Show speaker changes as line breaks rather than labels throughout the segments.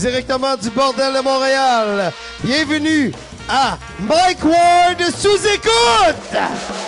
directement du bordel de Montréal. Bienvenue à Mike Ward sous écoute!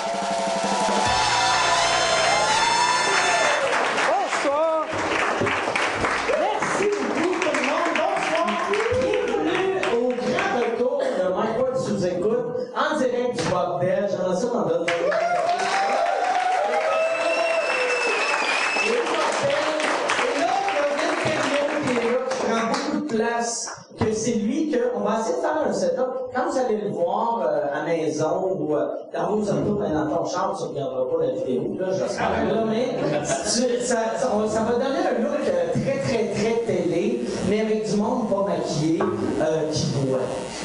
Essayer de faire un setup. Quand vous allez le voir euh, à maison ou euh, dans vos autos, ben, dans ton char, tu ne regarderas pas la vidéo, là, j'espère, là, mais tu- ça, ça, on- ça va donner un look euh, très, très, très télé, mais avec du monde pas maquillé, euh, qui boit.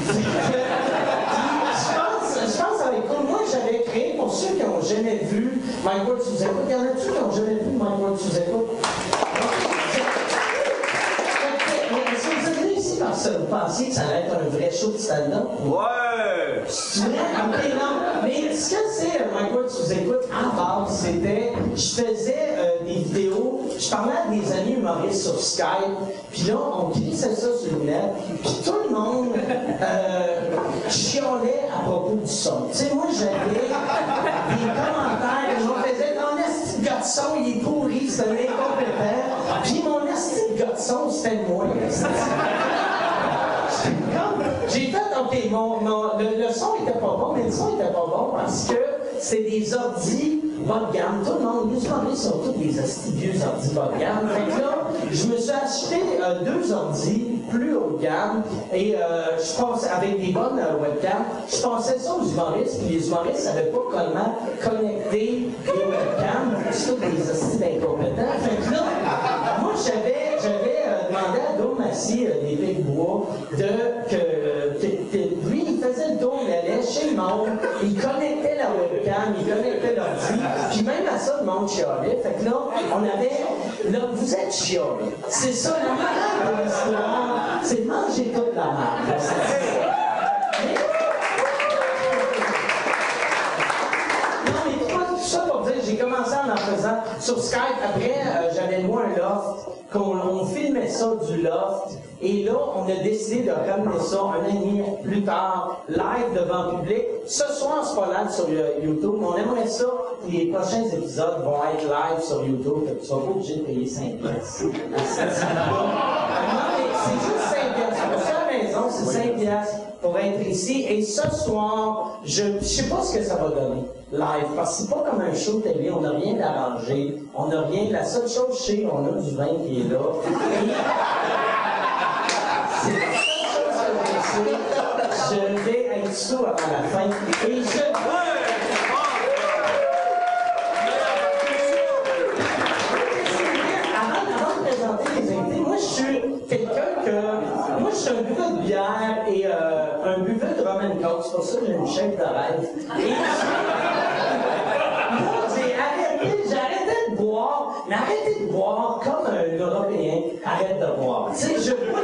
Je pense, avec cool. Moi, j'avais créé, pour ceux qui n'ont jamais vu Mike Ward sous écoute, y en a-tu qui n'ont jamais vu Mike Ward sous écoute? Que vous pensiez que ça allait être un vrai show de stand-up,
Ouais!
c'est vrai? Ok, non. Mais ce que c'est, euh, Mike Ward sous écoute, à base, c'était, je faisais euh, des vidéos, je parlais à des amis humoristes sur Skype, puis là, on glissait ça sur le net, puis tout le monde euh, chialait à propos du son. Tu sais, moi, j'avais des commentaires, les gens faisaient, ton esti de gars de son, il est pourri, c'est un incompétent, puis mon esti de gars de son, c'était moi, J'ai fait, OK, mon, mon- le, son était pas bon, mais le son était pas bon parce que c'est des ordis bas de gamme. Tout le monde, les humoristes sont tous des vieux ordis bas de gamme. Là, je me suis acheté euh, deux ordis plus haut de gamme et euh, je pensais, avec des bonnes euh, webcams, je pensais ça aux humoristes, puis les humoristes savaient pas comment connecter les webcams. C'est tous des. Fait que là, moi, j'avais, j'avais euh, Massy euh, des Pics Bois de que, que- que lui, il faisait le tour, il allait chez le monde, il connectait la webcam, il connectait l'ordi, puis même à ça, le monde chialait. Fait que là, on avait, là, vous êtes chialés. C'est ça, la marque de l'histoire, c'est manger toute la marque. dire, j'ai commencé en en faisant sur Skype. Après, euh, j'avais loué un loft, qu'on on filmait ça du loft. Et là, on a décidé de ramener ça un an et demi plus tard, live devant le public. Ce soir, c'est pas live sur euh, YouTube, mais on aimerait ça. Les prochains épisodes vont être live sur YouTube. Fait que tu seras pas obligé de payer 5 pièces. Non, mais c'est juste 5 pièces. À la maison, c'est 5 pièces pour être ici. Et ce soir, je ne sais pas ce que ça va donner live, parce que c'est pas comme un show télé, on n'a rien d'arrangé, on n'a rien, la seule chose chez, on a du vin qui est là. C'est la seule chose que je sais. Je vais être sous avant la fin. Et je... Avant, avant de présenter les invités, moi je suis quelqu'un que. Moi je suis un buveur de bière et euh, un buveur de rum and coke. C'est pour ça j'ai une chef de rêve. Et j'ai arrêté, de boire, mais arrêté de boire comme un Européen arrête de boire. Tu sais, je bois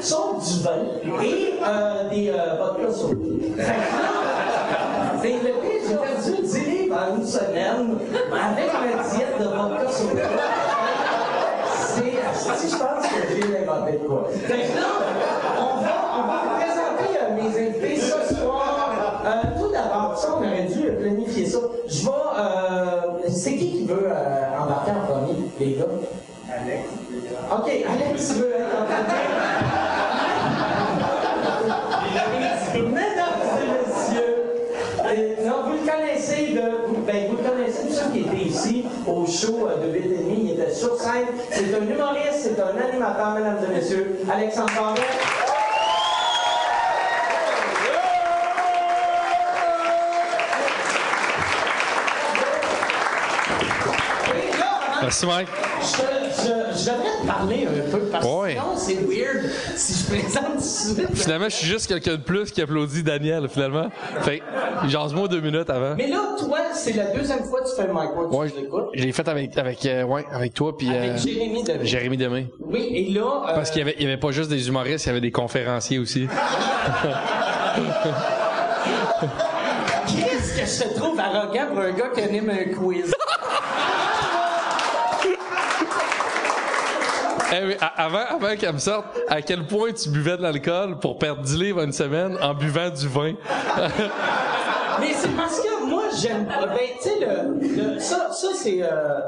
sauf du vin et euh, des euh, vodka là, c'est le pire, j'ai perdu 10 livres en une semaine avec ma diète de vodka soda. C'est, si je pense que j'ai inventé de quoi. Fait que là, on va, on va vous présenter euh, mes invités ce soir. Euh, tout d'abord, ça, on aurait dû planifier ça. Je vais, euh, c'est qui qui veut euh, embarquer en premier, les gars? Alex. OK, Alex veut être en premier. Mesdames et messieurs, euh, non, vous le connaissez de, vous, ben, vous le connaissez de ceux qui étaient ici au show euh, de 8 et demi, il était sur scène. C'est un humoriste, c'est un animateur, mesdames et messieurs, Alexandre Barret.
Merci, Mike.
je, je, je devrais te parler un peu parce que
Ouais.
sinon c'est weird si je présente tout de suite.
Finalement, je suis juste quelqu'un de plus qui applaudit Daniel, finalement. Fait que, jase-moi deux minutes avant.
Mais là, toi, c'est la deuxième fois que tu fais le micro,
Ouais, je l'ai fait avec, avec, euh, ouais, avec toi puis
Avec
euh,
Jérémy Deville.
Jérémy Demé.
Oui, et là. euh,
Parce qu'il y avait, il y avait pas juste des humoristes, il y avait des conférenciers aussi.
Qu'est-ce que je te trouve arrogant pour un gars qui anime un quiz?
Eh, mais a- avant, avant qu'elle me sorte, à quel point tu buvais de l'alcool pour perdre 10 livres une semaine en buvant du vin?
Mais c'est parce que moi, j'aime. Ben, tu sais, le, le- ça, ça c'est. euh,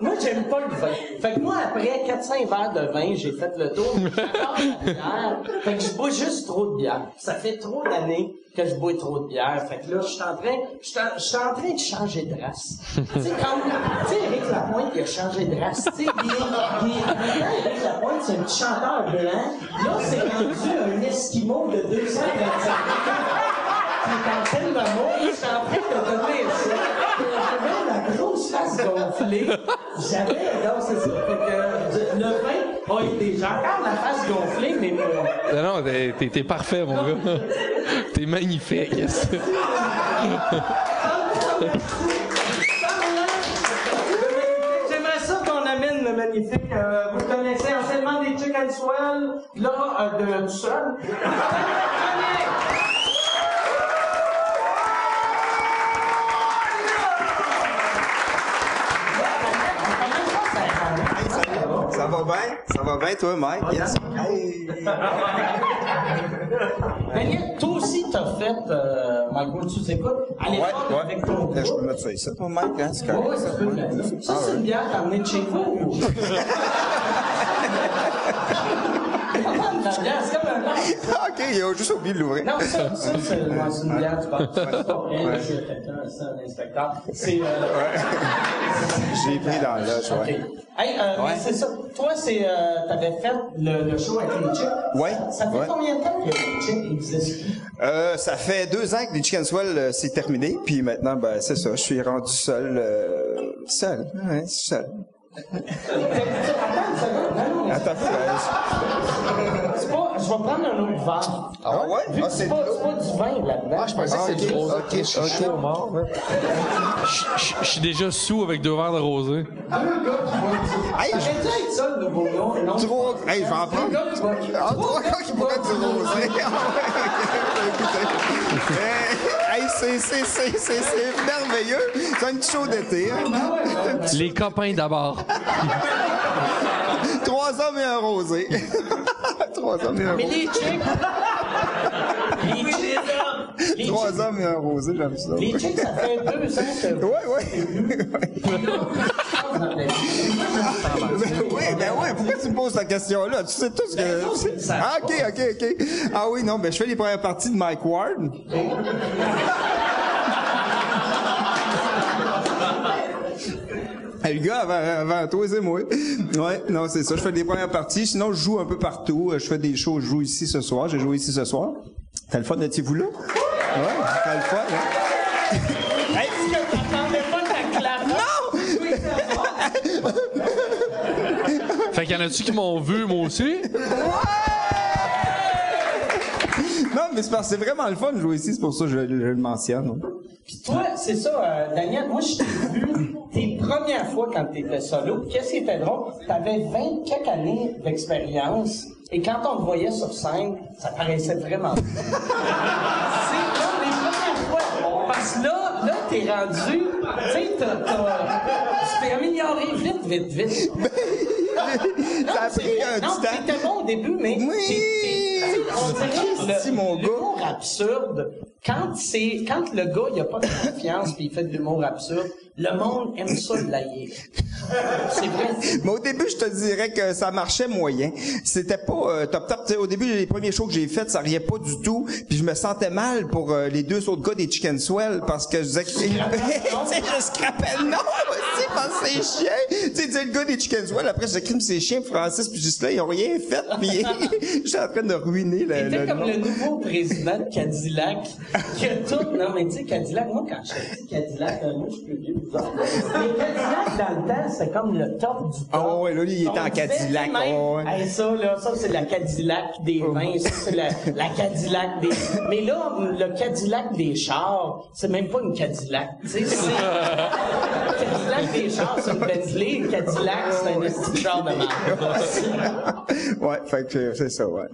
moi, j'aime pas le vin. Fait que moi, après 400 verres de vin, j'ai fait le tour. J'adore la bière. Fait que je bois juste trop de bière. Ça fait trop d'années que je bois trop de bière. Fait que là, je suis en train, je suis en- train de changer de race. tu sais, comme, tu sais, Éric Lapointe, il a changé de race. Tu sais, il, il, Éric Lapointe, c'est un petit chanteur blanc. Là, c'est rendu un Esquimau de 225 ans qui est en train de mourir, je suis en train de devenir ça. J'avais la grosse face gonflée. J'avais, non, c'est ça. Fait que, le vin a été, j'ai encore la face gonflée, mais pour,
Non, non, t'es, t'es- t'es parfait, mon gars. T'es magnifique. yes.
J'aimerais ça qu'on amène le magnifique. euh, vous connaissez anciennement des chicken swell, là, euh, de, du sol.
Va bien? Ça va bien, toi, Mike? Yes. Hey.
Daniel, toi aussi, t'as fait, euh, Michael, tu quoi, à
Ouais,
l'époque,
ouais.
avec ton
Là, je
groupe.
peux mettre ça ici, toi, Mike, hein? C'est
Ouais,
correct.
ouais, ça peut
Ouais.
Ça, c'est
ouais.
une bière t'as emmenée de chez vous. C'est comme un verre, c'est comme un verre.
Ah, OK, il a juste oublié de l'ouvrir.
Non, ça, ça c'est une bière, tu parles. C'est pas rien, c'est quelqu'un, c'est un inspecteur. C'est, euh,
J'ai pris dans
OK.
ouais.
Hey, euh, mais
Ouais.
c'est ça. Toi, c'est, euh, t'avais fait le, le show avec les chicks.
Ouais,
Ça, fait combien de temps que les chicks existent?
Euh, ça fait deux ans que les Chicken Swell, euh, c'est terminé, puis maintenant, ben, c'est ça, je suis rendu seul, euh, seul, seul.
Attends
euh,
c'est pas, je vais prendre un autre verre.
ah ouais? Ah,
que c'est pas, pas du vin là-dedans.
Ah, je pensais que
Ah,
c'était du
ok, je suis chaud.
mort. Je suis déjà sous avec deux verres de rosé.
Hey,
Ça
je-
aurait dû être ça, le nouveau nom.
Trois, hey, je vais en prendre.
Gars qui
Ah, trois gars qui pourraient du rosé. Ah ouais, ok, écoutez. C'est, c'est, c'est, c'est, c'est merveilleux. C'est un petit show d'été, hein.
Les copains d'abord.
Trois hommes et un rosé. Trois hommes et un
Mais
rosé.
chicks. les chicks. Les
Trois hommes et un rosé, j'aime ça.
Les chicks, ça fait deux ans que.
Ouais, ouais. oui, ben oui, pourquoi tu me poses ta question-là? Tu sais tout ce que. Ah, ok, ok, ok. Ah oui, non, ben je fais les premières parties de Mike Ward. Le gars, avant, avant toi, c'est moi. Ouais, non, c'est ça. Je fais des premières parties. Sinon, je joue un peu partout. Je fais des shows. Je joue ici ce soir. J'ai joué ici ce soir. T'as le fun d'être-vous là? Ouais, t'as le fun, hein?
Est-ce que t'attendais pas ta clap?
non!
Fait qu'il y en a-tu qui m'ont vu, moi aussi?
Non, mais c'est parce que c'est vraiment le fun de jouer ici, c'est pour ça que je, je le mentionne.
Puis toi, c'est ça, euh, Daniel, moi, je t'ai vu tes premières fois quand t'étais solo. Qu'est-ce qui était drôle? T'avais 20 quelques années d'expérience. Et quand on te voyait sur scène, ça paraissait vraiment. c'est comme les premières fois. Parce que là, là, t'es rendu, tu sais, t'as, t'es amélioré vite, vite, vite. Non,
Ça a pris un temps.
t'étais bon au début, mais
Oui.
t'sais, on dirait
Si,
le,
mon gars.
Absurde. Quand c'est quand le gars il a pas de confiance puis il fait de l'humour absurde, le monde aime ça le laïer. C'est vrai.
Mais au début, je te dirais que ça marchait moyen. C'était pas euh, top top. Au début, les premiers shows que j'ai faits, ça riait pas du tout. Puis je me sentais mal pour euh, les deux autres gars des Chicken Swell parce que je disais que je scrapais le nom aussi parce que c'est chien. Tu sais, le gars des Chicken Swell. Après, je disais crime c'est chien Francis puis juste là, ils ont rien fait. Puis j'étais en train de ruiner le, le
comme
nom.
le nouveau président de Cadillac qui a tout. Non, mais tu sais, Cadillac, moi, quand je dis Cadillac, euh, moi, je suis plus vieux, vous autres. Mais Cadillac, dans le temps, c'était comme le top du top.
Ah ouais, là, lui, il
On
en Cadillac, ah.
Hey, ça, là, ça, c'est la Cadillac des vins, ça, c'est la, la Cadillac des... Mais là, le Cadillac des chars, c'est même pas une Cadillac, tu sais, c'est... Cadillac des chars, c'est une Bentley, le Cadillac, c'est un petit char de marque.
ouais, fait que c'est ça, ouais.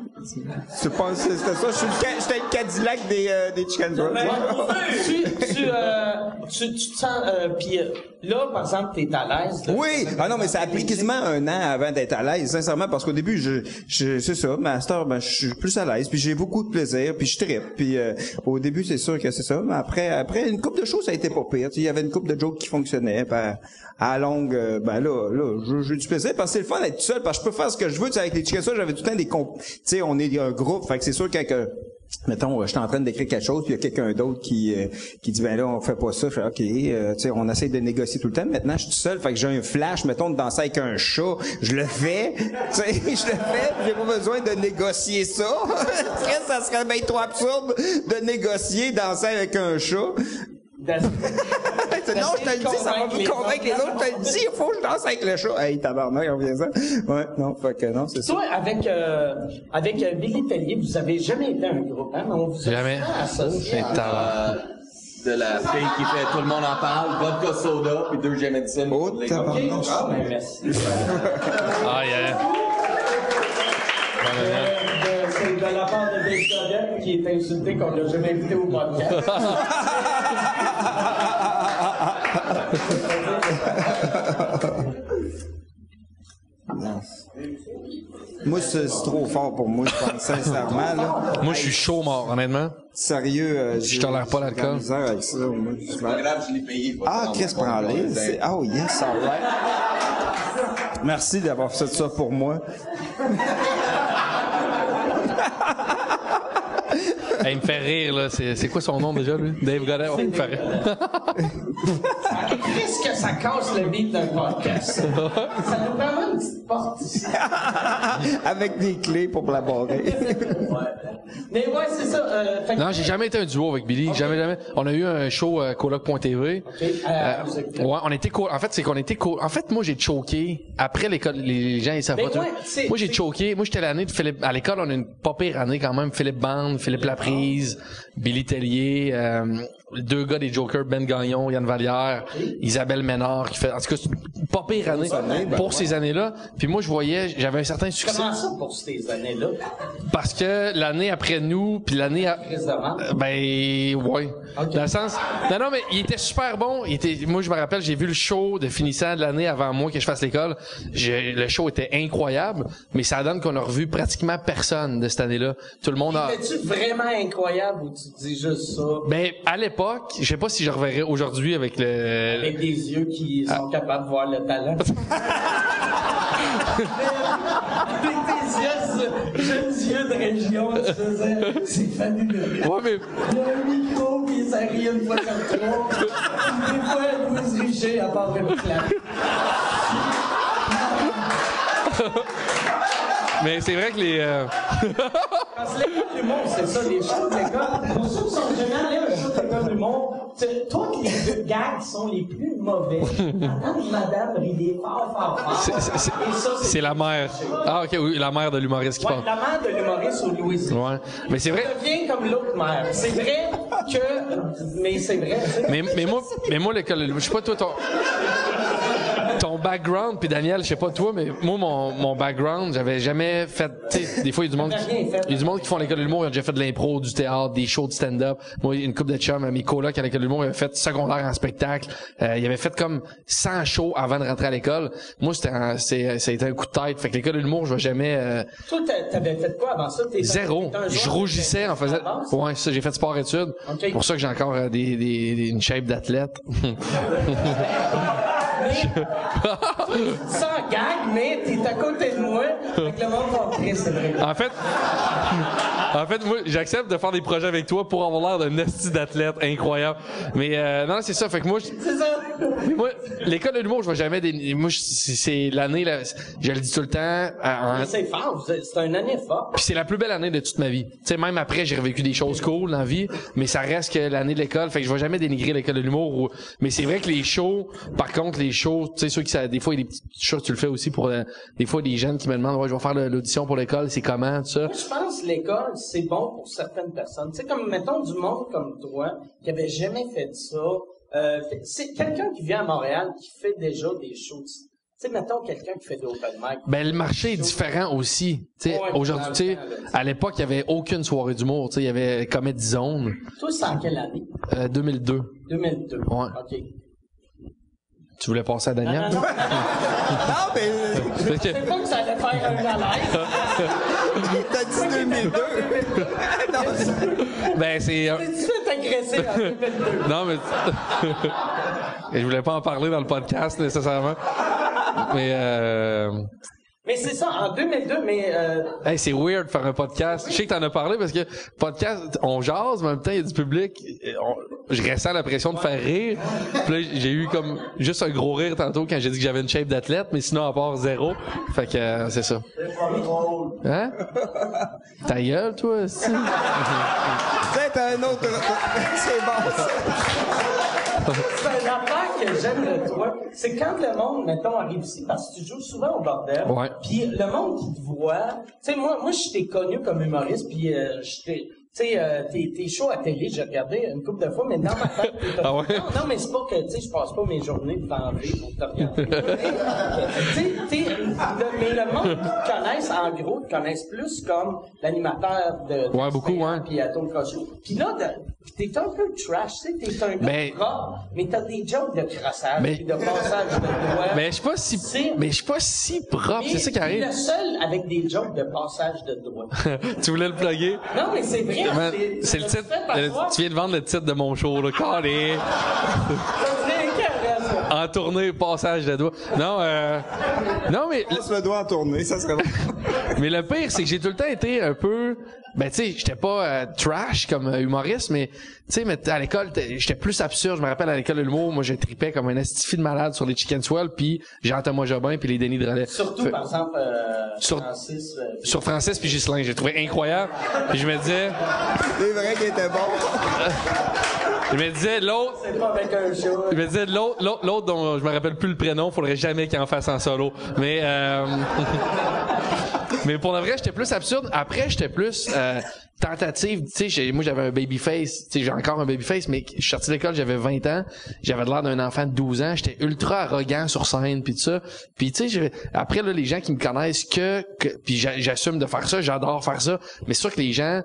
Je pense que c'était ça. Je suis Cadillac des, euh, des Chicken Brothers.
Ben, tu, tu, euh, tu, tu te sens, euh, puis euh, là, par exemple, t'es à l'aise. là.
Oui, ah non, mais ça a pris quasiment un an avant d'être à l'aise, sincèrement, parce qu'au début, je, je c'est ça, master, ben, je suis plus à l'aise, puis j'ai beaucoup de plaisir, puis je trippe, puis euh, au début, c'est sûr que c'est ça, mais après, après une coupe de choses, ça a été pas pire, Tu sais, il y avait une coupe de jokes qui fonctionnaient, puis à, longue, euh, ben là, là, j'ai- j'ai du plaisir, parce que c'est le fun d'être tout seul, parce que je peux faire ce que je veux, tu sais, avec les chickens, ça, j'avais tout le temps des comp, tu sais, on est un groupe, fait que c'est sûr quand que, mettons, euh, je suis en train d'écrire quelque chose, puis il y a quelqu'un d'autre qui euh, qui dit ben là on fait pas ça, ok, euh, tu sais, on essaie de négocier tout le temps. Maintenant, je suis tout seul, fait que j'ai un flash, mettons, de danser avec un chat, je le fais, tu sais, je le fais, j'ai pas besoin de négocier ça. Ça serait bien trop absurde de négocier danser avec un chat. Non, je te le dis, ça va me convaincre les autres, je te le dis, il faut que je danse avec le chat. Hey, tabarnak, on vient ça. Ouais, non, fait que non, c'est ça.
Toi, avec, euh, avec euh, Billy Tellier, vous avez jamais été un groupe, hein, mais on vous a
Jamais.
associé.
C'est talent.
Euh, de la fille qui fait tout le monde en parle, vodka soda, puis deux Jameson.
Oh, tabarnak.
Ah, ben, merci.
Ah, yeah. Bonne année.
De- C'est de la part de Dave Godet qui est insulté qu'on l'a jamais invité au podcast.
Moi, c'est c'est trop fort pour moi, je pense sincèrement. Là.
Moi, je suis chaud mort, honnêtement.
Sérieux, euh, j'ai-
tolère pas
j'ai
l'alcool.
de la misère avec ça, moi. Je-
C'est pas grave, je l'ai payé.
Ah, qu'est-ce que prends-les? C'est- Oh, yes, all right. Merci d'avoir fait ça pour moi.
Hey, il me fait rire, là. C'est c'est quoi son nom déjà, lui? Dave Godet? Ouais, il me fait rire.
Qu'est-ce que ça casse le beat d'un podcast? ça nous permet une petite porte ici.
Avec des clés pour la barrer.
Mais ouais, c'est ça. Euh, fait
Non, j'ai jamais été un duo avec Billy. Jamais, jamais. On a eu un show euh, coloc.tv.
Euh,
ouais, on était co- En fait, c'est qu'on était co- En fait, moi, j'ai choqué. Après l'école, les gens, ils savent pas
ouais,
Moi, j'ai choqué. Moi, j'étais l'année de Philippe. À l'école, on a une pas pire année quand même. Philippe Bande, Philippe Billy Tellier, euh, deux gars des Jokers, Ben Gagnon, Yann Vallière, Isabelle Ménard, qui fait, en tout cas, pas pire année pour ces années-là. Puis moi, je voyais, j'avais un certain succès.
Comment ça pour ces années-là?
Parce que l'année après nous, puis l'année à- euh, ben ouais. Dans le sens Non non mais il était super bon, il était moi je me rappelle, j'ai vu le show de finissant de l'année avant moi que je fasse l'école. Le show était incroyable, mais ça donne qu'on a revu pratiquement personne de cette année-là. Tout le monde a
C'était-tu vraiment incroyable ou tu dis juste ça?
Ben à l'époque, je sais pas si je reverrai aujourd'hui avec le
avec des yeux qui sont
Ah.
capables de voir le talent? avec tes yeux, jeunes yeux de région, tu faisais, c'est fabuleux.
Ouais mais
Il y a un micro, puis ça rit une fois comme. Puis Des fois, Louise Richer, à part une claque.
Mais c'est vrai que les euh,
Parce que l'école d'humour, c'est ça, les shows de l'école. Pour ceux qui sont jamais allés à un show de l'école d'humour, c'est- toutes les gags sont les plus mauvais. Madame, madame, riez fort, fort, fort.
c'est- la mère. Ah OK, oui, la mère de l'humoriste qui
Ouais,
parle.
la mère de l'humoriste ou Louise.
Ouais. Mais c'est vrai
Ça devient comme l'autre mère. C'est vrai que... Mais c'est vrai.
Mais, mais moi, mais moi, l'école, je sais pas toi, ton, ton background, puis Daniel, je sais pas toi, mais moi, mon, mon background, j'avais jamais fait, des fois, il y a du monde,
fait.
il y a du monde qui font l'école de l'humour, ils ont déjà fait de l'impro, du théâtre, des shows de stand-up. Moi, une couple de chums, mes colocs à l'école de l'humour, ils avaient fait secondaire en spectacle. Euh, ils avaient fait comme 100 shows avant de rentrer à l'école. Moi, c'était un, c'est, ça a été un coup de tête. Fait que l'école de l'humour, je vais jamais, euh,
Toi, t'a- t'avais fait quoi avant ça?
Zéro. Je rougissais en faisant. Ouais, ça, j'ai fait sport études.
Ok.
C'est pour ça que j'ai encore euh, des, des, des- une shape d'athlète.
Sans gag, mais t'es à côté de moi. Fait que le monde va c'est vrai.
En fait, en fait, moi, j'accepte de faire des projets avec toi pour avoir l'air d'un esti d'athlète incroyable. Mais euh, non, c'est ça. Fait que moi,
C'est ça.
mais moi, l'école de l'humour, je vais jamais. Des, moi, c'est l'année. là, Je le dis tout le temps. euh, en-
c'est fort. C'est un année fort.
puis c'est la plus belle année de toute ma vie. Tu sais, même après, j'ai revécu des choses cool dans la vie, mais ça reste que l'année de l'école. Fait que je vais jamais dénigrer l'école de l'humour. ou- Mais c'est vrai que les shows, par contre, les shows, tu sais, ceux qui, ça, des fois, il y a des petits shows, tu le fais aussi pour, euh, des fois, des jeunes qui me demandent, ouais, je vais faire l'audition pour l'école, c'est comment, tout ça.
Je pense l'école, c'est bon pour certaines personnes. Tu sais, comme, mettons, du monde comme toi, qui avait jamais fait ça. Euh, c'est quelqu'un qui vient à Montréal, qui fait déjà des shows. Tu sais, mettons quelqu'un qui fait de l'open mic.
Ben, le marché est différent aussi. Tu sais,
Ouais,
aujourd'hui, tu sais, à l'époque, il y avait aucune soirée d'humour. Tu sais, il y avait Comedy Zone,
Toi, c'est en quelle année?
euh, 2002.
2002.
Ouais.
OK.
Tu voulais passer à Daniel?
Non, non,
Non, mais
Fait que-
c'est pas que ça allait faire un malaise.
dit 2002. non, c'est-
ben, c'est...
Tu fais agressé en 2002.
Non, mais... Et je voulais pas en parler dans le podcast, nécessairement. Mais, euh...
Mais c'est ça, en 2002, mais euh,
Hey, c'est weird de faire un podcast. Je sais que t'en as parlé parce que podcast, on jase, mais en même temps, il y a du public. On- je ressens la pression de faire rire. Puis là, j'ai eu comme juste un gros rire tantôt quand j'ai dit que j'avais une shape d'athlète, mais sinon, à part zéro. Fait que euh, c'est ça. Hein? Ta gueule, toi, aussi?
Peut-être un autre. C'est bon, ça.
C'est un affaire que j'aime de toi. C'est quand le monde, mettons, arrive ici, parce que tu joues souvent au bordel. Puis le monde qui te voit, tu sais, moi, moi, je t'ai connu comme humoriste, puis euh, je t'ai. Tu sais, euh, tes, tes shows à télé, j'ai regardé une couple de fois, mais dans ma tête, t'es
Ah ouais?
Non, non, mais c'est pas que, tu sais, je passe pas mes journées devant V pour te regarder. tu sais, tu sais, le- mais le monde qui te connaissent, en gros, te connaissent plus comme l'animateur de...
Ouais, beaucoup, ouais.
Puis Atome Crochet. Puis là, de- t'es un peu trash, tu sais, t'es un gars
Ben-
propre, mais t'as des jokes de crassage,
Mais-
puis de passage de doigts.
Mais je suis pas si, mais je suis pas si propre. C'est ça qui arrive.
le seul avec des jokes de passage de doigts.
tu voulais le plugger?
Non, mais c'est vrai. C'est-
C'est le titre. le- tu viens de vendre le titre de mon show,
écœurant, ça.
En tournée, passage de doigts. Non, euh, non, mais,
Laisse le doigt en tourner, ça serait bon.
Mais le pire, c'est que j'ai tout le temps été un peu, ben, tu sais, j'étais pas euh, trash comme euh, humoriste, mais, tu sais, mais à l'école, j'étais plus absurde. Je me rappelle à l'école de l'humour, moi, je tripais comme un estifi de malade sur les Chicken Swell, puis Jean-Thomas Jobin, puis les Denis de Relais.
Surtout,
Fait-
par exemple, euh,
Sur-
Francis. euh,
sur Francis puis Ghislain, j'ai trouvé incroyable. Puis je me disais,
C'est vrai qu'il était bon.
je me disais l'autre,
c'est pas avec un show.
Je me disais, l'autre, l'autre, l'autre dont je me rappelle plus le prénom, faudrait jamais qu'il en fasse en solo. Mais, euh, mais pour le vrai, j'étais plus absurde. Après, j'étais plus, euh, tentative. Tu sais, moi, j'avais un babyface. Tu sais, j'ai encore un babyface, mais je suis sorti de l'école, j'avais 20 ans. J'avais l'air d'un enfant de 12 ans. J'étais ultra arrogant sur scène, puis tout ça. Puis, tu sais, après, là, les gens qui me connaissent que, que puis j'a- j'assume de faire ça, j'adore faire ça. Mais c'est sûr que les gens,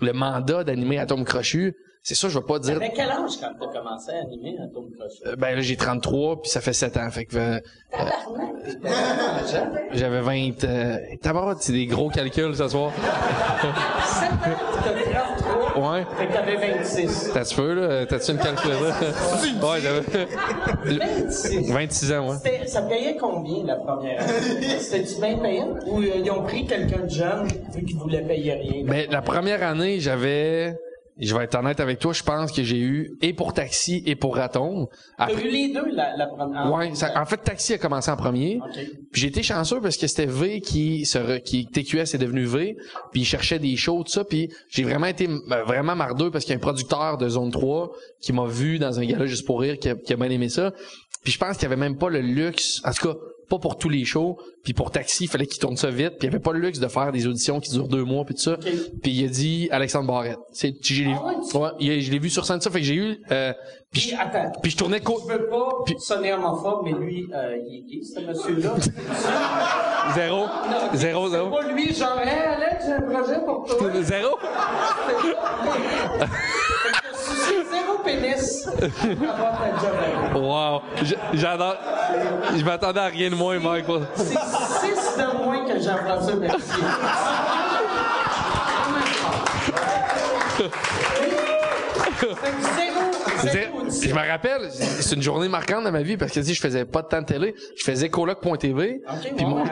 le mandat d'animer Atome Crochu, c'est ça, je vais pas dire
Avec quel âge quand t'as commencé à animer un tour de crochet?
euh, Ben là, j'ai 33, puis ça fait 7 ans. Fait que euh,
Tabarnak, jeune.
j'avais 20... Euh, tabarouette, c'est des gros calculs ce soir.
7 ans, t'as 33.
Ouais.
Fait que t'avais 26.
T'as-tu peu, là? T'as-tu une calculeuse? ouais, j'avais...
26.
26 ans, ouais.
Ça payait combien la première année? C'était-tu bien payant? Ou euh, ils ont pris quelqu'un de jeune vu qu'ils voulaient payer rien?
Ben, la première année, j'avais... Je vais être honnête avec toi, je pense que j'ai eu et pour Taxi et pour Raton.
T'as
Après,
eu les deux la, la première
ouais, ça- en fait, Taxi a commencé en premier.
OK.
Puis j'ai été chanceux parce que c'était V qui se re- qui TQS est devenu V, puis il cherchait des shows tout ça, puis j'ai vraiment été ben, vraiment mardeux parce qu'il y a un producteur de zone 3 qui m'a vu dans un gala juste pour rire qui a, qui a bien aimé ça. Puis je pense qu'il y avait même pas le luxe, en tout cas pas pour tous les shows, puis pour Taxi, il fallait qu'il tourne ça vite, puis il avait pas le luxe de faire des auditions qui durent deux mois puis tout ça. Puis il a dit Alexandre Barrette. C'est je l'ai
Ah ouais, tu-
ouais, je l'ai vu sur scène ça fait que j'ai eu euh, puis
Puis,
je-
attends.
puis je tournais co-
Je veux pas
Puis-
sonner homophobe, mais lui, euh, il est gay, ce monsieur-là.
zéro zéro
C'est
zéro
pas lui, genre, hey, Alex, j'ai un projet pour toi.
zéro
zéro pénis. Avoir ta job.
Wow, j'adore. Je m'attendais à rien de moins, Mike.
C'est six de moins que Jean-François Mercier. Zéro
Je me rappelle, c'est une journée marquante dans ma vie parce que si je faisais pas de temps de télé, je faisais coloc.tv.
Ok,
Puis
bon,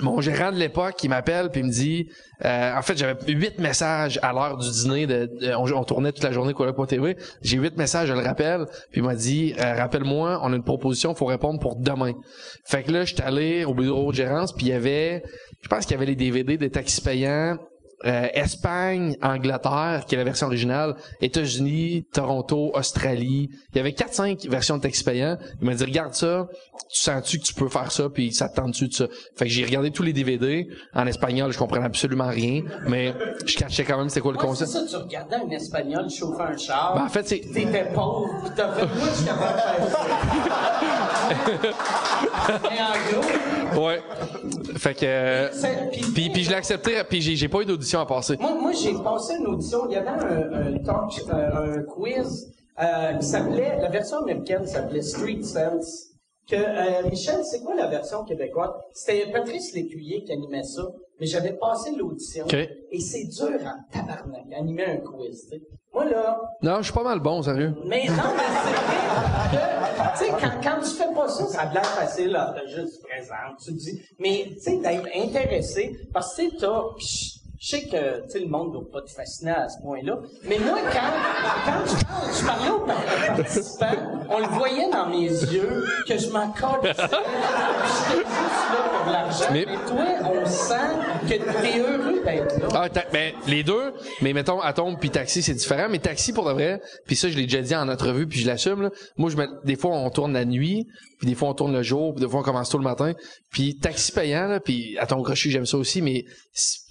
mon, gérant de l'époque, il m'appelle puis il me dit, euh, en fait, j'avais huit messages à l'heure du dîner. De, de- on, on tournait toute la journée coloc.tv. J'ai huit messages, je le rappelle. Puis il m'a dit, euh, rappelle-moi, on a une proposition, faut répondre pour demain. Fait que là, j'étais allé au bureau de gérance puis il y avait, je pense qu'il y avait les DVD des taxis payants. Euh, Espagne, Angleterre, qui est la version originale, États-Unis, Toronto, Australie. Il y avait 4-5 versions de texte payant. Il m'a dit, regarde ça, tu sens-tu que tu peux faire ça, puis ça te tente-tu de ça? Fait que j'ai regardé tous les DVD. En espagnol, je comprenais absolument rien, mais je cachais quand même c'était quoi le
Ouais, c'est
concept.
ça, tu regardais un Espagnol chauffer un char.
Ben, en fait, c'est...
T'étais pauvre, pis t'as fait, moi, je suis capable de faire ça. Mais en gros,
Ouais. Fait que,
puis-
puis, je l'ai accepté, puis j'ai, j'ai pas eu d'audition à passer.
Moi, moi j'ai passé une audition. Il y avait un, un talk, euh, un quiz euh, qui s'appelait, la version américaine s'appelait Street Sense. Que euh, Michel, c'est quoi la version québécoise? C'était Patrice Lécuyer qui animait ça, mais j'avais passé l'audition. Et c'est dur en tabarnak animer un quiz. Moi là,
Non, je suis pas mal bon, sérieux.
mais non, mais c'est vrai que, tu sais, quand, quand tu fais pas ça, ça a l'air facile, là, juste présent, tu te dis, mais, tu sais, d'être intéressé, parce que, tu sais, je sais que, tu sais, le monde doit pas te fasciner à ce point-là, mais moi, quand, quand je, quand je parlais aux par- participants, on le voyait dans mes yeux que je m'en. J'étais juste là pour l'argent,
Mais-
mais, toi, on sent que t'es heureux d'être là.
Ah, ben, les deux, mais mettons, Atom puis Taxi, c'est différent. Mais Taxi, pour de vrai, puis ça, je l'ai déjà dit en entrevue, puis je l'assume, là. Moi, je me, des fois, on tourne la nuit, puis des fois, on tourne le jour, puis des fois, on commence tôt le matin. Puis Taxi payant, là, puis Atom Crochet, j'aime ça aussi, mais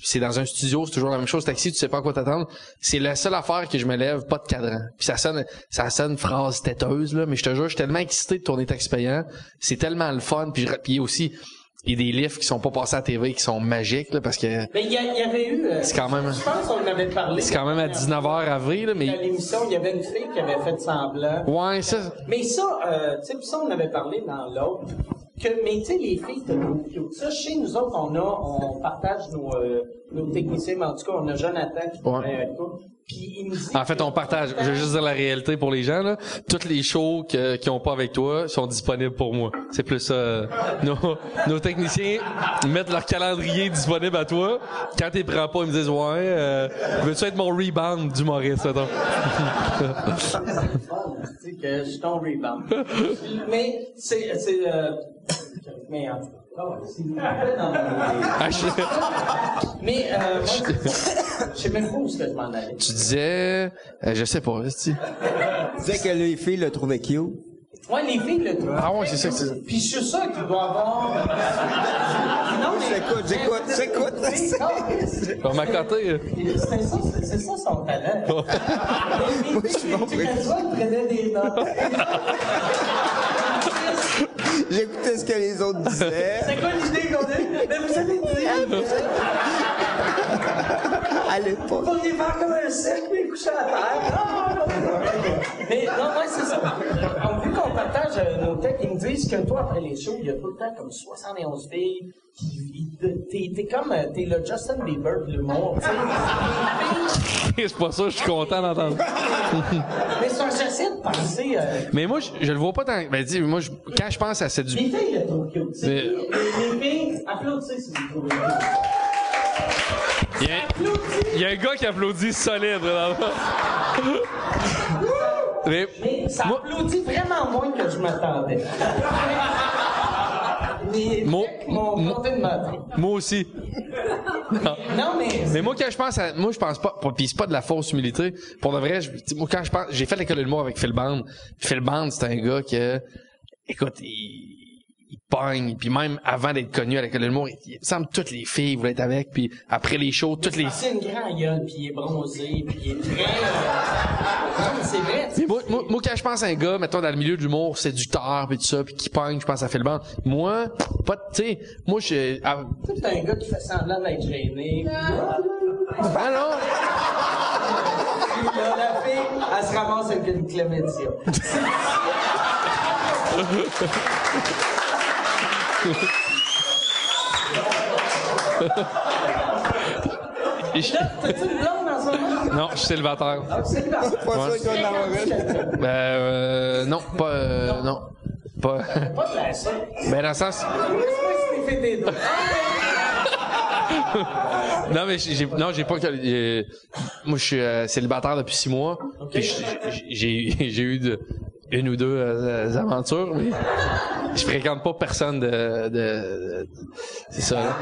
c'est dans un studio, c'est toujours la même chose. Taxi, tu sais pas à quoi t'attendre. C'est la seule affaire que je me lève, pas de cadran. Puis ça sonne, ça sonne phrase têteuse, là, mais je te jure, je suis tellement excité de tourner Taxi payant. C'est tellement le fun, puis je- puis aussi, il y a des livres qui sont pas passés à TV, qui sont magiques, là, parce que
Mais il y, avait eu. euh,
C'est quand même-
Je pense qu'on en avait parlé.
c'est quand même à 19h avril, là, mais
l'émission, il y avait une fille qui avait fait semblant.
Ouais, ça.
Mais ça, euh, tu sais, ça, on avait parlé dans l'autre. Que, mais tu sais, les filles, trop cute. Ça, chez nous autres, on a, on partage nos, euh, nos techniciens, mais en tout cas, on a Jonathan qui travaille avec toi.
En fait, on partage. Je vais juste dire la réalité pour les gens, là. Toutes les shows que, qui ont pas avec toi sont disponibles pour moi. C'est plus ça. nos, techniciens mettent leur calendrier disponible à toi. Quand t'es prends pas, ils me disent, ouais, euh, veux-tu être mon rebound d'humoriste, attends.
C'est que je suis ton rebound. mais c'est, c'est, euh, mais ah ouais, c'est une rappel dans mon
Ah, je-
Mais, euh, moi, je sais même pas où est-ce que je m'en allais.
tu disais, euh, je sais pas, tu
Tu disais que les filles le trouvaient cute.
Ouais, les filles le trouvent.
Ah ouais, c'est ça que c'est.
Puis je suis sûr qu'il doit avoir. Non, mais.
J'écoute, j'écoute, j'écoute.
j'écoute.
On m'a côté.
C'est ça, c'est c'est ça son talent.
Moi, je suis bon
Tu prenait des notes.
J'écoutais ce que les autres disaient.
C'est quoi l'idée qu'on a? Mais vous avez dit,
À l'époque.
vous pourriez faire comme un cercle et coucher à terre. Non, non. Mais non, ouais, c'est ça. Donc, vu qu'on partage euh, nos textes, ils me disent que toi, après les shows, il y a tout le temps comme 71 filles. qui- ils- T'es, t'es comme, euh, t'es le Justin Bieber de l'humour,
c'est pas ça, je suis content d'entendre.
Mais ça, j'essaie de penser, euh,
Mais moi, je, je le vois pas tant. Ben, dis, moi, je- quand je pense à cette du.
les filles, elles sont cute. C'est- Les, les filles, applaudissez si vous trouvez cute.
Il y, a, il y a un gars qui applaudit solide, là. Mais,
Mais ça
Moi-
applaudit vraiment moins que je m'attendais. Les
Moi-
de
moi aussi.
Non, mais...
Mais moi, quand je pense à, moi, je pense pas, puis c'est pas de la fausse humilité. Pour de vrai, je, moi, quand je pense, j'ai fait l'école de l'humour avec Phil Band. Phil Band, c'est un gars que, écoute, il, il pogne, puis même avant d'être connu à l'école de l'humour, il, il me semble que toutes les filles voulaient être avec, puis après les shows, toutes les
C'est une grande gueule, puis il est bronzé, puis il est très... euh, Non, c'est vrai,
Mais moi, moi, moi, quand je pense à un gars, mettons, dans le milieu de l'humour, séducteur, puis tout ça, puis qui pogne, je pense à Phil Band. Moi, pas, de- tu sais, moi, je, ah,
sais, c'est un gars qui fait semblant d'être gêné. Puis
ah non,
là, la fille, elle se ramasse avec une clémentia.
Je-
Là, t'as-tu une blonde en ce moment?
non, je suis célibataire.
Ah, pas.
Sûr en.
Ben, euh, non, pas, euh, non. Pas,
Pas de la
ben, dans le sens, non, mais j'ai, non, j'ai pas moi, je suis euh, célibataire depuis six mois. J'ai eu de, une ou deux euh, aventures, mais je fréquente pas personne de, de, de- c'est ça. là.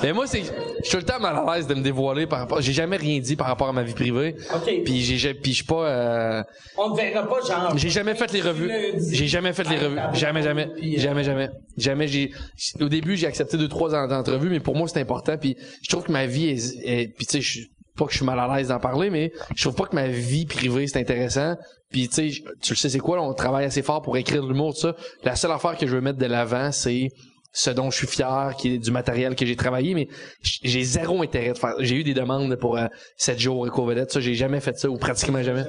Mais moi, c'est, je suis tout le temps mal à l'aise de me dévoiler par rapport, j'ai jamais rien dit par rapport à ma vie privée.
OK.
Puis j'ai, puis je suis pas, euh,
On te verra pas, genre.
j'ai jamais fait les revues. J'ai jamais fait les revues. Jamais, jamais. Jamais, jamais. Jamais. J'ai, au début, j'ai accepté deux, trois en- entrevues, mais pour moi, c'est important. Puis je trouve que ma vie est, est- puis tu sais, je suis pas que je suis mal à l'aise d'en parler, mais je trouve pas que ma vie privée c'est intéressant. Puis tu sais, tu le sais c'est quoi, là, on travaille assez fort pour écrire de l'humour, tout ça. La seule affaire que je veux mettre de l'avant, c'est ce dont je suis fier, qui est du matériel que j'ai travaillé, mais j'ai zéro intérêt de faire. J'ai eu des demandes pour euh, 7 jours éco-vedette, ça, j'ai jamais fait ça, ou pratiquement jamais.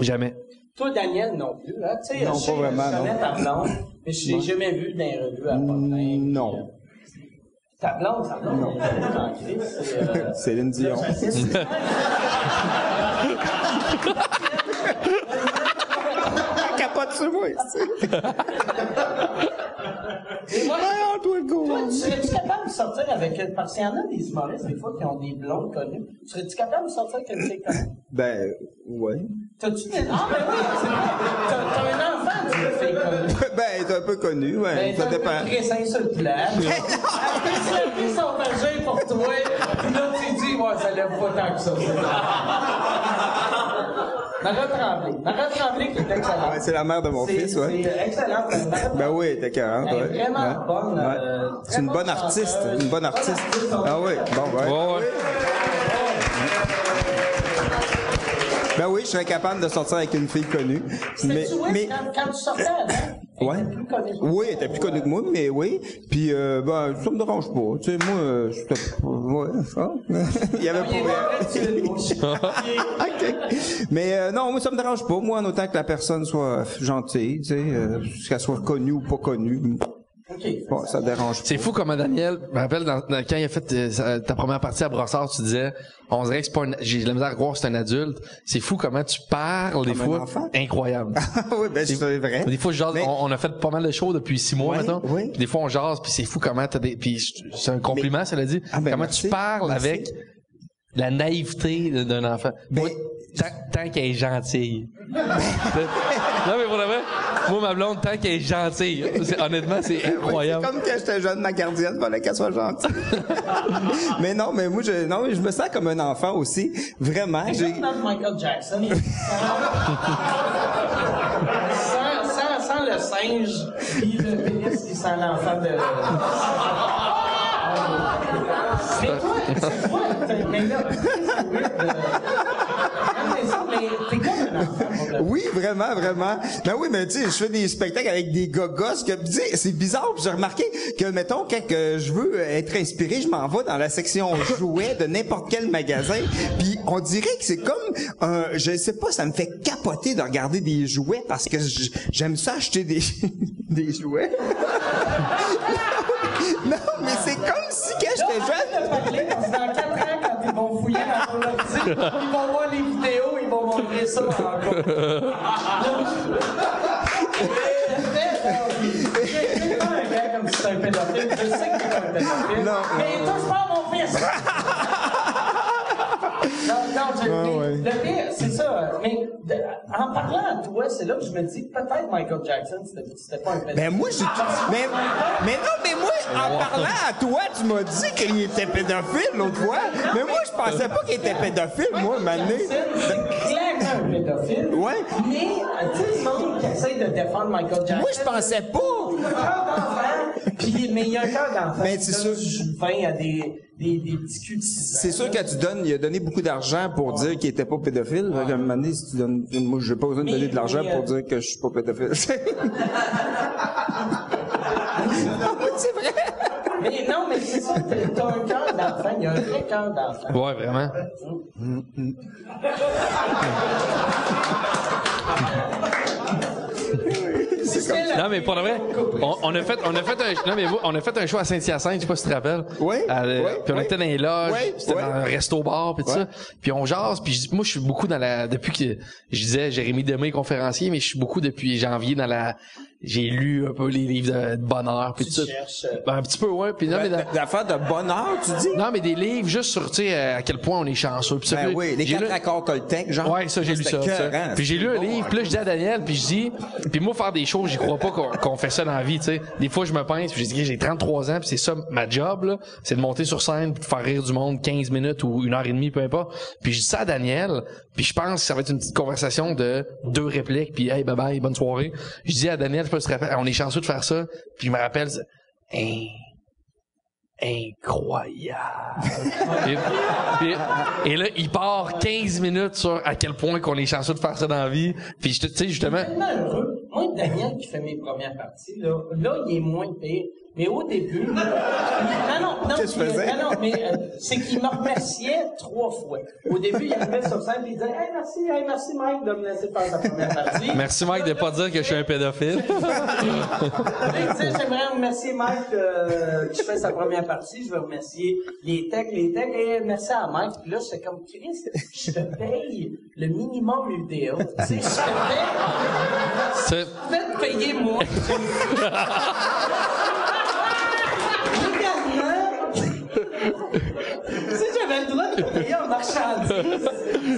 Jamais.
Toi, Daniel, non plus. Hein? Tu sais,
Non,
je sais,
pas vraiment,
Je connais
non.
ta blonde, mais je l'ai jamais vu dans les revues à Potin.
non.
Christ, c'est, euh,
Céline Dion. Capote sur moi, tu sais.
Et moi,
Ah, toi,
tu serais-tu capable de sortir avec... Parce qu'il y en a des humoristes, des fois, qui ont des blondes connues. Serais-tu capable de sortir avec une fille connue?
Ben, ouais.
T'as-tu des... Ah, ben oui, c'est vrai. T'as, t'as un enfant d'une fille connue.
Ben, t'es un peu connu, ouais.
Ben,
ça
t'as
dépend.
un peu de sur le. Elle peut se lever son vagin pour toi, puis là, tu dis, ouais, ça lève pas tant que ça. Marie Tremblay. Marie Tremblay qui est excellente.
Ouais, c'est la mère de mon fils, ouais.
C'est excellent.
Ben oui, t'es 40,
Elle est
ouais.
vraiment
Ouais.
bonne,
Ouais.
euh,
C'est une
bonne
bonne artiste, une bonne artiste. Ah oui, bon, ouais.
Ouais, ouais.
Ben oui, je serais capable de sortir avec une fille connue. Mais,
oui,
mais,
quand, quand tu sortais
Ouais.
plus connue.
oui, elle était plus connue que moi, mais oui. Puis, euh, ben, ça me dérange pas. Tu sais, moi, euh, ouais, ça. Il y avait pas
tu.
OK. Mais euh, non, moi, ça me dérange pas. Moi, en autant que la personne soit gentille, tu sais, euh, qu'elle soit connue ou pas connue,
OK.
bon, ça dérange pas.
C'est fou comment Daniel, je me rappelle dans, dans- quand il a fait euh, ta première partie à Brossard, tu disais, on dirait que c'est pas un, j'ai de la misère à croire que c'est un adulte. C'est fou comment tu parles des fois.
enfant.
Incroyable.
oui, ben, c'est vrai.
Des fois, je jase,
Mais-
on, on a fait pas mal de shows depuis six mois,
ouais.
Puis des fois, on jase, puis c'est fou comment t'as des, puis c'est un compliment, ça l'a dit.
Ah, ben,
comment
merci.
tu parles
Merci.
avec la naïveté d'un enfant. Moi, tant, tant qu'elle est gentille. non, mais pour de vrai, moi, ma blonde, tant qu'elle est gentille, c'est- honnêtement, c'est
Oui,
incroyable.
c'est comme quand j'étais jeune, ma gardienne fallait qu'elle soit gentille. mais non, mais moi, je, non, mais je me sens comme un enfant aussi. Vraiment, j'ai,
Michael Jackson. sans, sans, sans le singe, puis le pénis qui sent l'enfant de. Mais toi, c'est quoi? t'as- Mais là, c'est weird de- Non, mais ça, mais t'es comme un enfant. pour de-
Oui, vraiment, vraiment. Ben oui, mais tu sais, je fais des spectacles avec des gosses que, tu sais, c'est bizarre. J'ai remarqué que, mettons, quand que je veux être inspiré, je m'en vais dans la section jouets de n'importe quel magasin. Puis on dirait que c'est comme, un, je sais pas, ça me fait capoter de regarder des jouets parce que j'aime ça acheter des, des jouets. non, mais c'est comme si quand j'étais jeune,
de parler parce que dans 4 ans, quand ils ils vont montrer ça encore. J'ai pas
ouais.
le pire, c'est ça. Mais de- en parlant à toi, c'est là que je me dis peut-être Michael Jackson, c'était pas un pédophile.
Ben moi, j'ai... Mais, mais non, mais moi, en parlant à toi, tu m'as dit qu'il était pédophile l'autre fois. Mais moi, je pensais pas qu'il était pédophile, moi, Mané.
C'est clairement un pédophile.
Ouais.
Mais, tu sais, le monde qui essaie de défendre Michael Jackson.
Moi, je pensais pas.
Puis, mais il y a un cœur d'enfant.
Ben, c'est sûr.
Du vin à des, des, des petits culs de ans.
C'est sûr que tu donnes, il a donné beaucoup d'argent pour dire qu'il était pas pédophile. Fait qu'à un moment donné, si tu donnes, moi, j'ai pas besoin de
Mais-
donner de l'argent pour
euh,
dire que je suis pas pédophile. c'est vrai.
Mais non, mais c'est ça, t'as un cœur d'enfant. Il y a un vrai cœur d'enfant.
Ouais, vraiment. Non, mais pour de vrai, on, on a fait, on a fait un, non, mais vous, on a fait un show à Saint-Hyacinthe, je sais pas si tu te rappelles.
Oui,
À-
oui,
Puis on
oui.
était dans les loges,
Oui,
c'était
oui.
dans un resto-bar, puis tout ça. Puis on jase, puis moi, je suis beaucoup dans la, depuis que, je disais Jérémy Demé, conférencier, mais je suis beaucoup depuis janvier dans la, j'ai lu un peu les livres de, de bonheur, puis tout ça.
euh,
Ben, un petit peu, ouais. Puis non, mais dans-
D'affaires de bonheur, tu dis?
non, mais des livres juste sur, tu sais, à quel point on est chanceux. Puis ça,
Ben oui, les
j'ai
quatre
lu-
accords Toltec, genre.
Ouais, ça, j'ai lu ça. Puis j'ai lu un
Bon,
livre, puis là, je dis à Daniel, puis je dis, puis moi, faire des choses, j'y crois pas qu'on fait ça dans la vie, tu sais. Des fois, je me pince, puis je dis, j'ai 33 ans, puis c'est ça, ma job, là, c'est de monter sur scène, puis de faire rire du monde 15 minutes ou une heure et demie, peu importe. Puis je dis ça à Daniel, puis je pense que ça va être une petite conversation de deux répliques, puis hey, bye bye, bonne soirée. Je dis à Daniel, je sais pas si tu te rappelles, on est chanceux de faire ça, puis il me rappelle, Hey, incroyable. et, et- et là, il part 15 minutes sur à quel point qu'on est chanceux de faire ça dans la vie. Puis, je te- tu sais, justement,
tellement heureux. Moi, Daniel qui fait mes premières parties, là, là il est moins pire. Mais au début, non, non, non,
Qu'est-ce faisais?
non, non, mais euh, c'est qu'il me remerciait trois fois. Au début, il arrivait sur scène et il disait, hey, merci, hey, merci Mike de me laisser faire sa première partie.
merci Mike de pas dire que je suis un pédophile.
Il disait, j'aimerais remercier Mike euh, qui fait sa première partie. Je veux remercier les techs, les techs. Et merci à Mike. Puis là, c'est comme, Chris, je te paye le minimum UDA. Tu sais, je te paye. Faites payer moi. tu sais, j'avais le droit de payer en marchandise.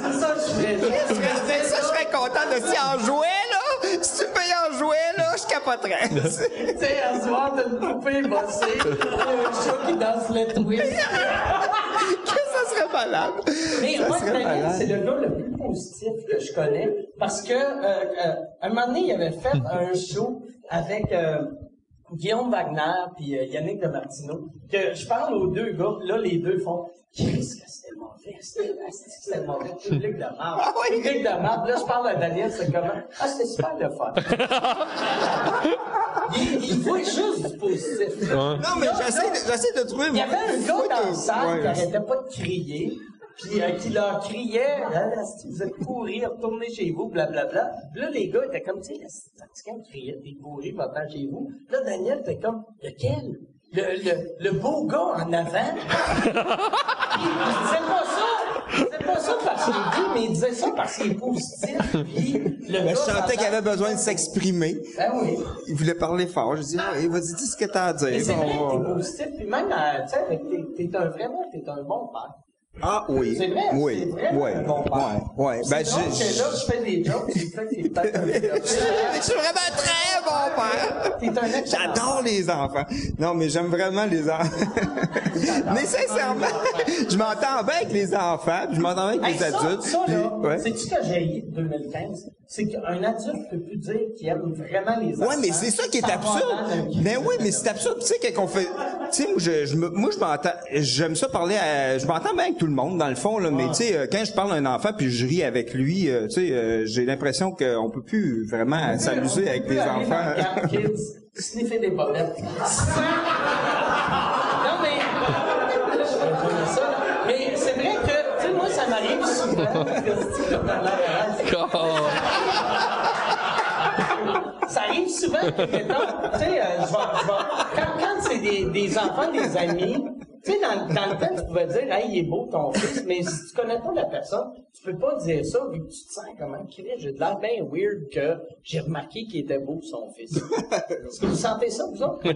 C'est ça que je ferais. Je ferais
ça, je serais content de si en jouet, là. Si tu payes en jouet, là, je capoterais.
Tu sais, un soir, t'as une poupée bossée, un chat qui danse le twist.
que ça serait malade.
Mais
Ça
moi, c'est le gars le plus positif que je connais parce que euh, euh, un moment donné, il avait fait un show avec euh, Guillaume Wagner puis euh, Yannick de Martino que je parle aux deux gars, là les deux font Qu'est-ce que c'était mauvais, c'était c'était mauvais, public de marde,
Ah oui.
public de marde. Là, je parle à Daniel, c'est comment? Ah, c'était super le fun. il, il voit juste du positif.
Non, mais j'essaie de, de trouver
Il y avait un gars dans la
Ouais,
salle qui
ouais.
arrêtait pas de crier, puis euh, qui leur criait si vous êtes pourris, retournez chez vous, blablabla. Puis là, les gars étaient comme, tu sais, c'est de crier, t'es pourri, va-t'en chez vous. Là, Daniel était comme, lequel? Le, le, le beau gars en avant? Il disait pas ça! Il disait pas ça parce qu'il dit, mais il disait ça parce qu'il est positif. Puis le
je sentais qu'il avait besoin de s'exprimer.
Ben oui.
Il voulait parler fort. Je dis, ah, vas-y, dis ce que t'as à dire.
Mais c'est vrai
va-
t'es positif, puis même, euh, tu sais, t'es, t'es un vraiment, t'es un bon père.
Ah oui.
C'est vrai,
Oui.
vraiment
Oui.
bon père. C'est
Ben, je,
que là, je fais des jokes, tu fais que t'es peut-être un
je suis vraiment très bon père.
T'es un excellent
J'adore les enfants. Non, mais j'aime vraiment les enfants. mais sincèrement, je m'entends bien avec les enfants, puis je m'entends bien avec
Hey,
les
ça,
adultes.
Ça, là,
ouais.
c'est-tu ce que j'ai eu de 2015? C'est qu'un adulte peut plus dire qu'il aime vraiment les enfants.
Ouais, mais c'est ça qui est absurde.
un
Ben oui, mais c'est absurde. Tu sais, quand on fait, tu sais, moi, je, je moi, je m'entends, j'aime ça parler à, je m'entends bien avec tout le monde, dans le fond, là, mais tu sais, euh, quand je parle à un enfant puis je ris avec lui, euh, tu sais, euh, j'ai l'impression qu'on peut plus vraiment s'amuser avec des enfants.
Dans Kids, sniffer des bobettes. non, mais. je vais dire ça, là. Mais c'est vrai que, tu sais, moi, ça m'arrive souvent. Ça arrive souvent que, mettons, tu sais, euh, quand, quand c'est des, des enfants, des amis, dans, dans le temps, tu pouvais dire, hey, il est beau ton fils, mais si tu connais pas la personne, tu peux pas dire ça, vu que tu te sens comment, Chris, j'ai de l'air bien weird que j'ai remarqué qu'il était beau son fils. Est-ce que vous sentez ça, vous autres?
oui,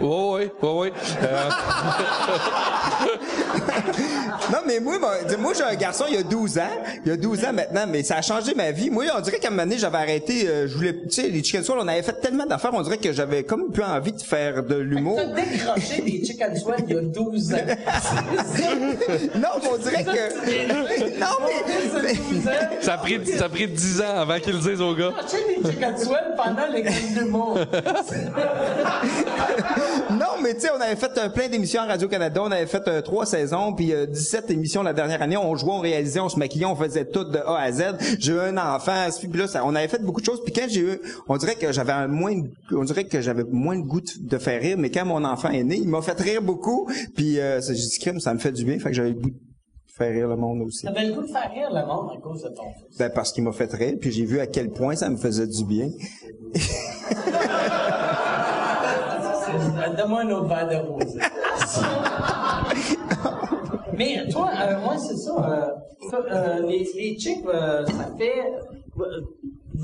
oui, oui, oui. Euh,
Non, mais moi, moi, moi, j'ai un garçon, il y a 12 ans. Il y a 12 ans maintenant, mais ça a changé ma vie. Moi, on dirait qu'à un moment donné, j'avais arrêté, euh, je voulais, tu sais, les chicken swirls, on avait fait tellement d'affaires, on dirait que j'avais comme plus envie de faire de l'humour.
T'as décroché des chicken swell il y a 12 ans.
Non, mais on dirait que, non, mais,
ça, a pris, ça a pris 10 ans avant qu'ils le disent aux gars.
Pendant l'école d'humour.
non, mais tu sais, on avait fait euh, plein d'émissions à Radio-Canada, on avait fait euh, trois saisons, puis euh, 17 émissions la dernière année, on jouait, on réalisait, on se maquillait, on faisait tout de A à Z. J'ai eu un enfant, puis là, ça, on avait fait beaucoup de choses, puis quand j'ai eu, on dirait que j'avais un moins, de- on dirait que j'avais moins le goût de, de faire rire, mais quand mon enfant est né, il m'a fait rire beaucoup, puis euh, ça- j'ai dit, crime, ça me fait du bien, fait que j'avais le goût de faire rire le monde aussi.
T'avais le goût de faire rire le monde à cause de ton fils.
Ben, parce qu'il m'a fait rire, puis j'ai vu à quel point ça me faisait du bien.
Euh, Donne-moi un autre verre de rosé. Mais toi, euh, moi, c'est ça. euh, euh, les, les chicks, euh, ça fait...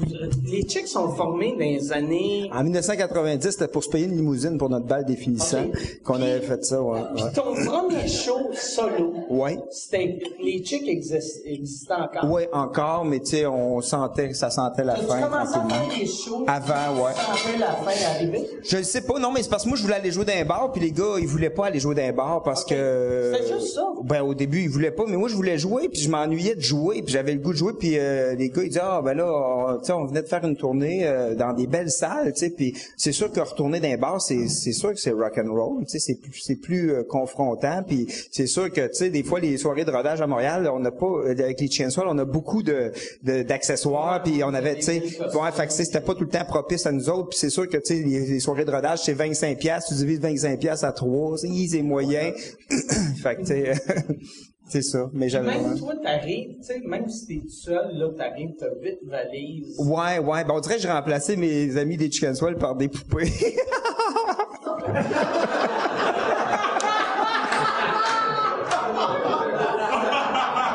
euh, vous- les chicks sont formés dans les années...
En 1990, c'était pour se payer une limousine pour notre bal définissant qu'on avait fait ça, ouais.
Puis
ouais.
ton premier show solo,
Ouais.
c'était... Les chicks exis- existaient encore?
Ouais, encore, mais tu sais, on sentait, ça sentait la fin
commencé à
tranquillement.
faire des shows?
Avant, ouais.
Tu sentais la fin arriver?
Je le sais pas, non, mais c'est parce que moi, je voulais aller jouer dans un bar, puis les gars, ils voulaient pas aller jouer dans un bar parce que...
C'était juste ça?
Ben, au début, ils voulaient pas, mais moi, je voulais jouer, puis je m'ennuyais de jouer, puis j'avais le goût de jouer, puis euh, les gars, ils disaient, ah, ben là, tu sais, on venait de faire une tournée euh, dans des belles salles, tu sais, puis c'est sûr que retourner les bars, c'est c'est sûr que c'est rock and roll, tu sais, c'est plus c'est plus euh, confrontant, puis c'est sûr que tu sais des fois les soirées de rodage à Montréal, on n'a pas euh, avec les Chainswell, on a beaucoup de d'accessoires, puis on avait tu sais, fait c'était pas tout le temps propice à nous autres, puis c'est sûr que tu sais les, les soirées de rodage c'est 25 pièces, tu divises 25 pièces à trois, c'est c'est moyen. fait que tu sais c'est ça, mais j'avais
Même
vraiment-
toi, t'arrives, tu sais, même si t'es tout seul, là, t'arrives, t'as huit valises.
Ouais, ouais. Ben, on dirait que j'ai remplacé mes amis des Chicken Swell par des poupées.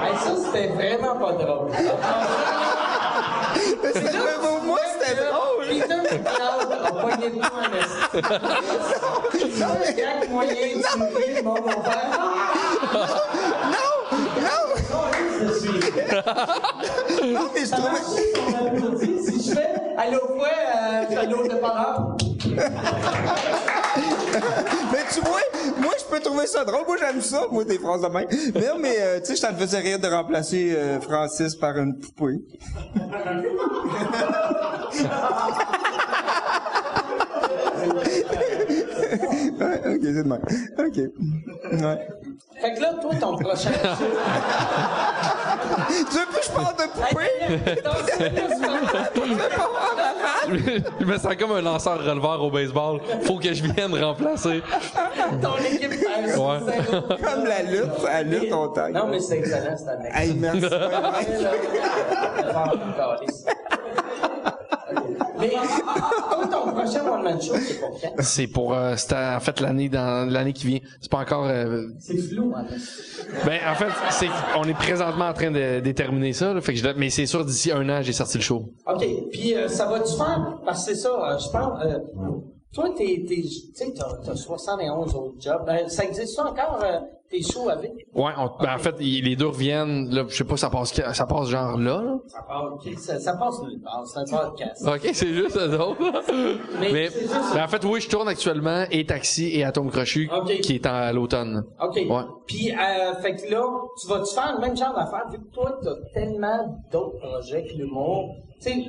Hey, ça, c'était vraiment pas drôle. Pogné de.
Non, mais,
Chaque moyen de faire. Ah!
non, non, mais je trouvais...
Si je fais, allô, ouais, euh, allô, dépanneur.
Mais tu vois, moi, je peux trouver ça drôle. Moi, j'aime ça, moi, des phrases de même. Non, mais, euh, tu sais, ça me faisait rire de remplacer euh, Francis par une poupée. Ouais, ok, c'est de même. Ok. Ouais.
Fait que là, toi, ton prochain.
Tu veux plus que je parle de poupée?
Je me sens comme un lanceur releveur au baseball. Faut que je vienne remplacer.
ton équipe
Ouais.
Comme la lutte, la lutte, on tag.
Non, mais c'est excellent cette année.
Hey, merci.
Mais ton prochain show, c'est pour quand?
C'est pour euh, c'était en fait l'année dans l'année qui vient. C'est pas encore euh,
C'est flou, en fait.
ben en fait c'est on est présentement en train de déterminer ça là, fait que je, mais c'est sûr d'ici un an j'ai sorti le show.
OK. Puis euh, ça va-tu faire? Parce que c'est ça, euh, je pense... toi, t'es, t'es, tu sais, t'as, t'as 71 autres jobs. Ben, ça existe ça encore, euh, tes shows avec?
Ouais, on- ben, en fait les deux reviennent là, je sais pas ça passe ça passe genre là. là.
Ça OK, ça, ça passe nulle part. C'est un podcast.
OK, c'est juste ça d'autre.
Mais
ben, en fait oui, je tourne actuellement et Taxi et Atome Crochu qui est en, à l'automne.
OK.
Ouais.
Puis, euh, fait que là, tu vas-tu faire le même genre d'affaire, vu que toi, t'as tellement d'autres projets que l'humour? Tu sais,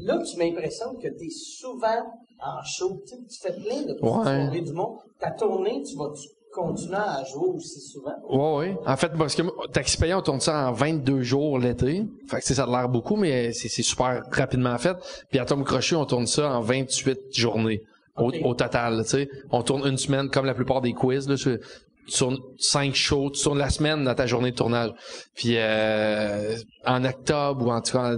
là, tu m'impressionnes que t'es souvent en show. Tu fais plein de
Ouais.
soirées d'humour. Ta tournée, tu vas-tu continuer à jouer aussi souvent?
Ouais, ouais. En fait, parce que Taxi Payant, on tourne ça en 22 jours l'été. Fait que ça a l'air beaucoup, mais c'est super rapidement fait. Puis Atome Crochet, on tourne ça en 28 journées au, total. Tu sais, on tourne une semaine comme la plupart des quiz. Là, tu tu tournes cinq shows, tu tournes la semaine dans ta journée de tournage. Puis euh, en octobre ou en tout cas,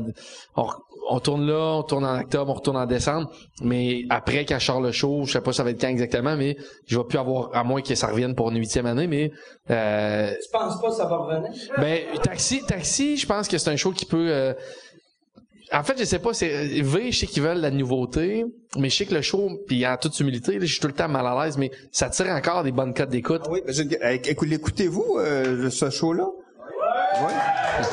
on, on tourne là, on tourne en octobre, on retourne en décembre. Mais après, sors le show, je sais pas ça va être quand exactement, mais je vais plus avoir, à moins que ça revienne pour une huitième année, mais euh,
Tu penses pas que ça va revenir?
ben, Taxi, Taxi, je pense que c'est un show qui peut... euh, En fait, je sais pas, c'est V, je sais qu'ils veulent la nouveauté, mais je sais que le show, puis en toute humilité, là, je suis tout le temps mal à l'aise, mais ça tire encore des bonnes cotes d'écoute.
Ah oui, ben, je- euh, écoute, l'écoutez-vous, euh, ce show-là? Oui.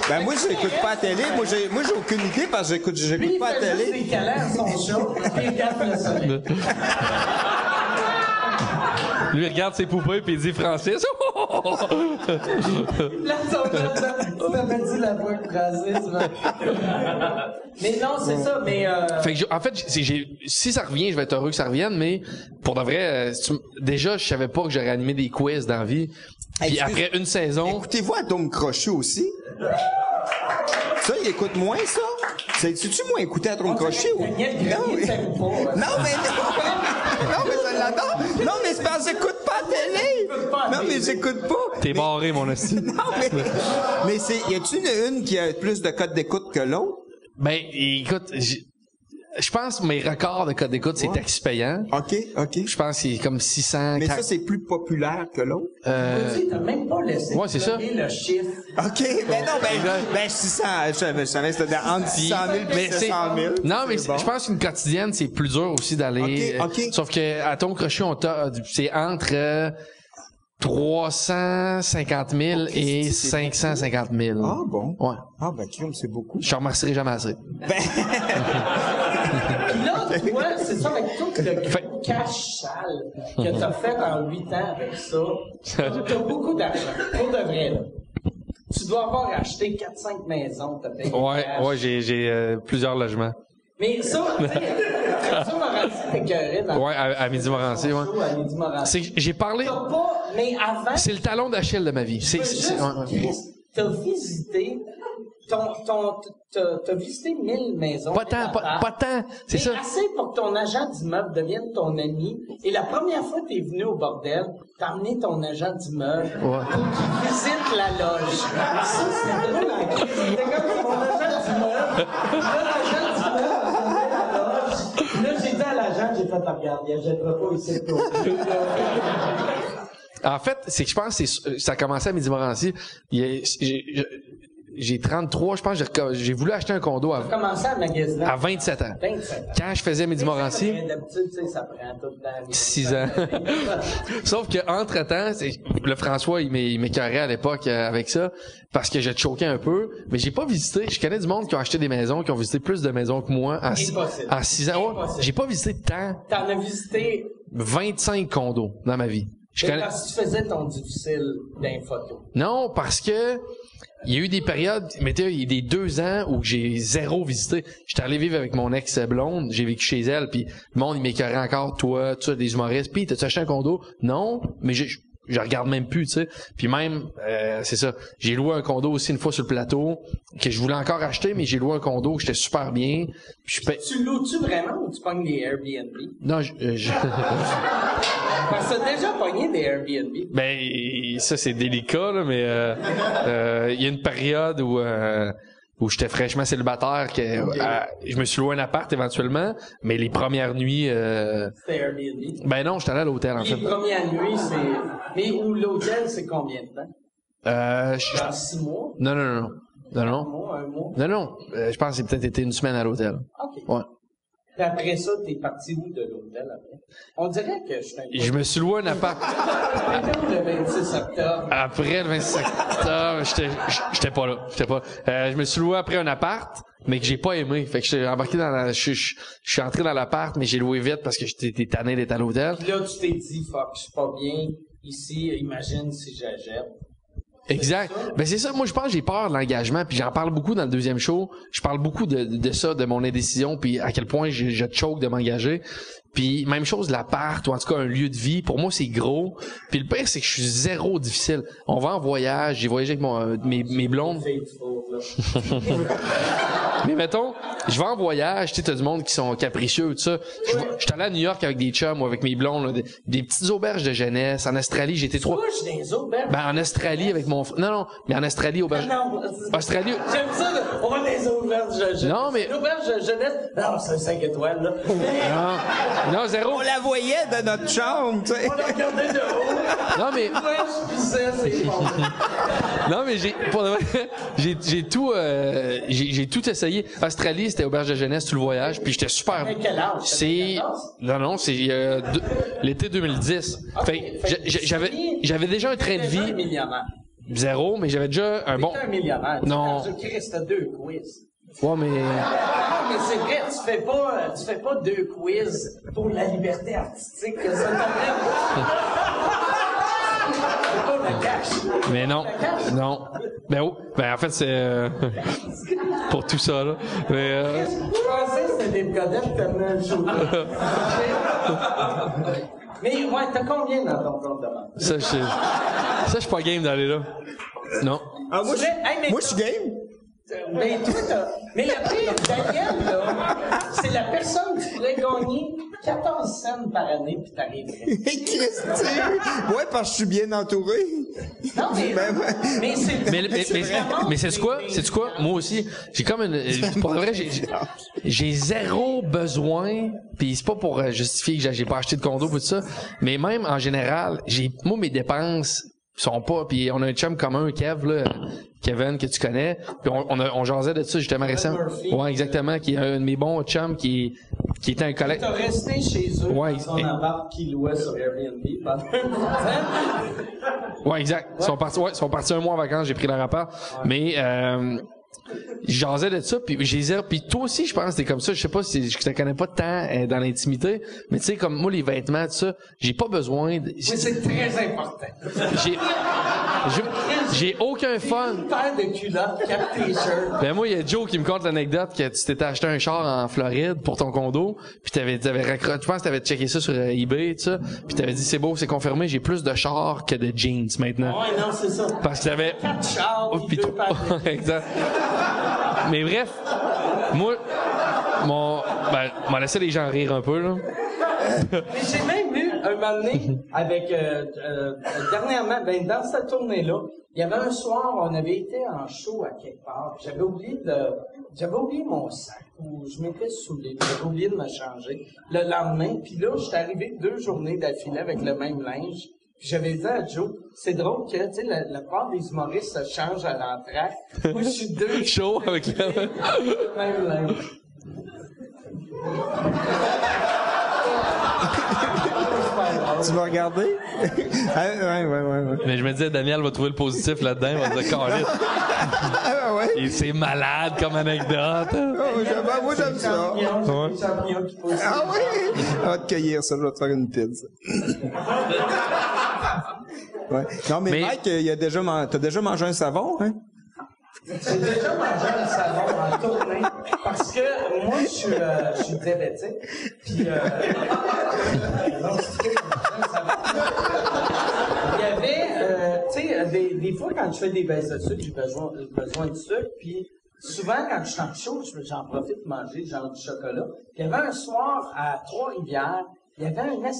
Ben, moi, je l'écoute pas à télé. Moi, j'ai, moi, j'ai aucune idée parce que j'écoute, j'écoute pas à
fait juste
télé.
des câlins à son show, puis il gaffe le soleil.
Lui, il regarde ses poupées, puis il dit Francis.
Là, dit la voix tu vois. Mais non, c'est ça, mais euh,
Fait que j'ai- en fait, j'ai- j'ai- si ça revient, je vais être heureux que ça revienne, mais pour de vrai, euh, tu déjà, je savais pas que j'aurais animé des quiz dans la vie. Puis
Excuse-
après une saison,
Écoutez-vous à Dom Crochet aussi? Ça, il écoute moins, ça? C'est, tu moins écouté à Dom Crochet ou? Mais-. Non, mais non! Mais ça l'adore! Non, mais c'est parce que j'écoute pas à télé! Non, mais j'écoute pas!
t'es barré, mon hostie.
Non, mais, mais c'est, y a-tu une, une qui a plus de codes d'écoute que l'autre?
Ben, écoute, j'ai- je pense que mes records de code d'écoute, c'est taxi payant.
OK, OK.
Je pense que c'est comme 600.
Mais ça, c'est plus populaire que l'autre?
euh,
Tu sais, t'as même pas laissé
Ouais, c'est ça.
le chiffre.
OK, ben non, ben, ben 600, je savais, c'était entre 600 000 et
mais c'est
700 000.
non mais
bon.
je pense qu'une quotidienne c'est plus dur aussi d'aller
Ok, ok.
euh, sauf que à ton crochet on t'a c'est entre euh, 350 000 et
c'est
550 000
Ah bon?
ouais
Ah ben, crime, c'est beaucoup.
je remercierai jamais assez
Puis là, toi, c'est ça, avec tout le
Fait-
cash sale que t'as fait en 8 ans avec ça, t'as beaucoup d'argent. Pour de vrai, là. Tu dois avoir acheté 4-5 maisons, t'as payé
ouais
cash.
ouais j'ai j'ai euh, plusieurs logements
Mais ça, tu sais, ça Morancy t'écœurait dans
Ouais, à, à Midi Morancy, ouais.
à Midi Morancy.
C'est, j'ai parlé,
T'as pas, mais avant,
c'est le talon d'Achille de ma vie. C'est, c'est- c'est- ouais, ouais.
T'as visité, ton, ton, t'as, t'as visité 1000 maisons.
Pas tant, pas, pas tant, c'est ça.
assez pour que ton agent d'immeuble devienne ton ami. Et la première fois que t'es venu au bordel, t'as amené ton agent d'immeuble
Ouais.
pour qu'il visite la loge. Ça, c'était drôle en crise. C'était comme mon agent d'immeuble. Là, l'agent d'immeuble visait la loge. Là, j'ai dit à l'agent, j'ai fait, Ah, regarde, il achètera pas ici.
En fait, c'est que je pense que ça a commencé à Midi Morancy. A- J'ai, j'ai- j'ai 33, je pense, j'ai, reco- j'ai voulu acheter un condo à,
à magasiner.
à 27 ans.
27 ans.
Quand je faisais Midi Morancy,
D'habitude, tu sais, ça prend tout le temps.
6 ans. Sauf que entre temps, le François il m'é- il m'écœurait à l'époque euh, avec ça parce que j'ai choqué un peu, mais j'ai pas visité. Je connais du monde qui ont acheté des maisons, qui ont visité plus de maisons que moi en six,
Impossible.
en six ans. Ouais, j'ai pas visité tant,
T'en as visité
25 condos dans ma vie. Je connais-
parce que tu faisais ton difficile d'un photo.
Non, parce que il y a eu des périodes, mais tu il y a des deux ans où j'ai zéro visité. J'étais allé vivre avec mon ex blonde, j'ai vécu chez elle, puis le monde il m'écœurait encore, toi, tu sais, des humoristes. Puis t'as-tu acheté un condo? Non, mais je je regarde même plus, tu sais. Puis même, euh, c'est ça. J'ai loué un condo aussi une fois sur le plateau que je voulais encore acheter, mais j'ai loué un condo, j'étais super bien. Puis je paie-
Tu loues-tu vraiment ou tu pognes des Airbnb?
Non, je, euh, je-
Parce que t'as déjà pogné des Airbnb.
Ben ça c'est délicat là, mais euh, euh, il y a une période où euh, où j'étais fraîchement célibataire que euh, je me suis loué un appart éventuellement, mais les premières nuits euh,
C'était Airbnb.
ben non, j'étais allé à l'hôtel en
Les
fait.
premières nuits, c'est... Mais où l'hôtel, c'est combien de temps?
Euh, je-
six mois?
non non non non non
Un mois, un mois?
non non, euh, je pense que c'est peut-être été une semaine à l'hôtel.
OK.
Ouais.
Puis après ça, t'es parti où de l'hôtel après? On dirait que je suis un
Je me suis loué un appart
peu le 26 octobre.
après le 26 octobre, j'étais j'étais pas là, j'étais pas. Euh, je me suis loué après un appart mais que j'ai pas aimé. Fait que j'étais embarqué dans la je, je, je suis entré dans l'appart mais j'ai loué vite parce que j'étais j'étais tanné d'être à l'hôtel.
Puis là, tu t'es dit, fuck, je suis pas bien ici, imagine si j'achète.
Exact. Ben c'est ça. Moi, je pense j'ai peur de l'engagement, puis j'en parle beaucoup dans le deuxième show. Je parle beaucoup de, de ça, de mon indécision, puis à quel point je, je choke de m'engager. Puis même chose, l'appart, ou en tout cas un lieu de vie, pour moi, c'est gros. Puis le pire, c'est que je suis zéro difficile. On va en voyage, j'ai voyagé avec mon, euh, mes, mes blondes. Mais mettons, je vais en voyage, tu sais, t'as du monde qui sont capricieux, tout ça. Je suis allé à New York avec des chums ou avec mes blondes, là, des, des petites auberges de jeunesse. En Australie, été trois...
Auberges?
Ben, en Australie avec mon... Non, non, mais en Australie, auberge...
non,
Australie...
J'aime ça, là. on va les auberges de jeunesse.
Non, mais-
L'auberge de jeunesse, non, c'est un 5 étoiles, là.
Non, non, zéro.
On la voyait de notre chambre, tu sais.
On l'a regardé de haut.
Non, mais...
Ouais, je pissais, c'est bon.
Non, mais j'ai, pour de vrai, j'ai, j'ai tout, euh, j'ai, j'ai tout essayé. Australie, c'était auberge de jeunesse, tout le voyage, puis j'étais super.
Mais quel âge?
C'est, non, non, c'est euh, deux- l'été 2010. Fait, que
fait
j'avais, j'avais déjà un train de vie zéro, mais j'avais déjà un bon.
Un millionnaire.
Non.
Deux quiz.
Ouais, mais
Non, mais c'est vrai, tu fais pas, tu fais pas deux quiz pour la liberté artistique, que ça C'est pas le cash.
mais non, non. Ben oh, ben en fait c'est euh, pour tout ça là. Mais euh,
Je pensais que c'était des godettes tellement le show. Mais ouais, t'as combien dans ton compte de banque?
ça, je, ça, je suis pas game d'aller là. Non.
Ah, moi, je suis game.
Mais toi, t'as... Mais le pire, Daniel, là, c'est la personne qui pourrait gagner 14 cents par année puis t'arriverais.
Christy! Ouais, parce que je suis bien entouré.
Non, mais,
Ben, ouais.
mais c'est...
Mais, mais, mais, mais c'est quoi? C'est quoi? Moi aussi, j'ai comme une, pour de vrai, j'ai, j'ai- zéro besoin, puis c'est pas pour euh, justifier que j'ai- pas acheté de condo pour tout ça, mais même en général, j'ai, moi mes dépenses sont pas, puis on a un chum commun, Kev, là, Kevin, que tu connais, puis on, on, a, on jasait de ça justement récemment. Ouais, exactement, qui est un de mes bons chums, qui, qui était un collègue.
T'as resté chez eux
Ouais,
dans son
et-
appart louaient sur Airbnb pendant.
Ouais, exact. Ils sont partis, ouais, ils sont partis un mois en vacances, j'ai pris leur appart. Mais, euh, jasais de ça, puis j'ai puis toi aussi, je pense, t'es comme ça. Je sais pas si je te connais pas tant euh, dans l'intimité, mais tu sais, comme moi, les vêtements, tout ça, j'ai pas besoin. De,
Mais c'est très important.
j'ai, j'ai- aucun fun.
Une paire de culottes, quatre t-shirts.
Ben moi, il y a Joe qui me conte l'anecdote que tu t'étais acheté un char en Floride pour ton condo, puis t'avais, t'avais raccro- je pense que t'avais checké ça sur euh, eBay, tout ça, puis t'avais dit c'est beau, c'est confirmé, j'ai plus de chars que de jeans maintenant.
Ouais, non, c'est ça.
Parce que t'avais
Quatre chars,
Oh,
puis deux paires
exact. Mais bref, moi, mon, ben, m'en laisser les gens rire un peu là.
Mais j'ai même eu un moment donné avec euh, euh, dernièrement, ben dans cette tournée-là, il y avait un soir, on avait été en show à quelque part. J'avais oublié de, j'avais oublié mon sac ou je m'étais saoulé, j'avais oublié de me changer. Le lendemain, puis là, j'étais arrivé deux journées d'affilée avec le même linge. Puis j'avais dit à Joe, c'est drôle que, tu sais, la, la part des humoristes se change à l'entraque. Moi, je suis deux
Chaud avec le
même linge.
Tu vas regarder? ouais, ouais, ouais, ouais.
Mais je me disais, Daniel va trouver le positif là-dedans, il va dire.
Ah, ouais?
Et c'est malade comme anecdote.
Oh, j'aime- ah, moi, j'aime ça.
Champignons, des champignons qui.
Ah oui? On va te cueillir ça, je vais te faire une pizza. Ouais. Non, mais,
Mais-
Mike, il a déjà man- t'as déjà mangé un savon, hein?
J'ai déjà mangé un savon en tournée parce que moi, je suis, euh, je suis diabétique. Puis, euh, non, c'est sûr, j'ai mangé un savon. Il y avait, euh, tu sais, des, des fois, quand je fais des baisses de sucre, j'ai besoin, besoin de sucre. Puis, souvent, quand je suis en chaud, je- j'en profite de manger genre du chocolat. Puis, il y avait un soir à Trois-Rivières, il y avait un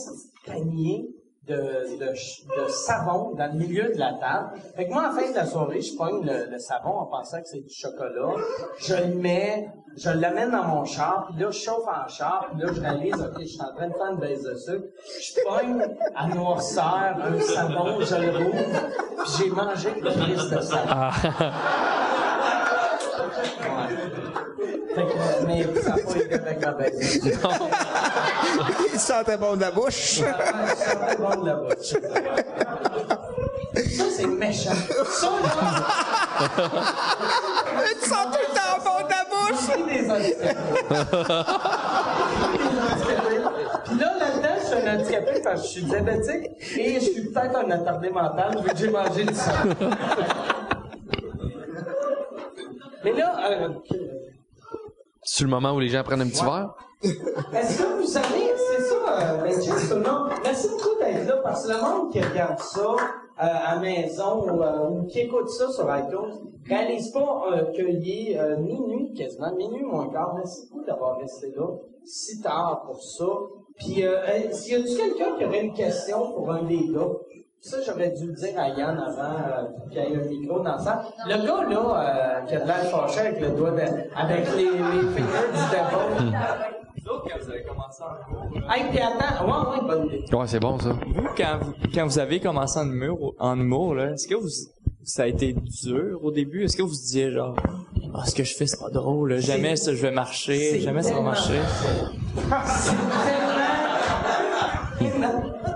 panier de, de, de savon dans le milieu de la table. Fait que moi, en fin de la soirée, je pogne le, le savon en pensant que c'est du chocolat. Je le mets, je l'amène dans mon char, puis là, je chauffe en char, puis là, je réalise, OK, je suis en train de faire une baisse de sucre. Je pogne à noirceur un savon, je le rouvre, puis j'ai mangé le crise de savon. Ouais. Fait que, mais ça n'a pas été avec ma baisse de sucre.
Il sentait bon de la bouche.
Ça sentait bon de la bouche. Ça, c'est méchant. Ça, là,
tu sens tout le temps bon de la bouche.
Puis là, là-dedans, je suis un handicapé parce que je suis diabétique et je suis peut-être un attardé mental vu que j'ai mangé du sang. Mais là, euh,
C'est le moment où les gens prennent un petit verre?
Est-ce que vous savez, c'est ça, ben, cheers tout le monde. Merci beaucoup d'être là parce que le monde qui regarde ça euh, à maison ou, euh, ou qui écoute ça sur iTunes réalise pas euh, qu'il est euh, minuit quasiment, minuit moins quart. Merci beaucoup d'avoir resté là si tard pour ça. Puis, s'il y a-tu quelqu'un qui aurait une question pour un des gars? Ça, j'aurais dû le dire à Yann avant qu'il y ait un micro dans ça. Le gars, là, qui a de l'air fâché avec le doigt de, avec les, les du devil. Hey, puis attends, ouais, ouais, bonne idée.
Ouais, c'est bon ça.
Vous, quand vous, quand vous avez commencé en humour, en humour là, est-ce que vous, ça a été dur au début? Est-ce que vous vous disiez genre, ah, ce que je fais, c'est pas drôle, là. jamais ça, je vais marcher,
c'est
jamais ça va
tellement-
marcher?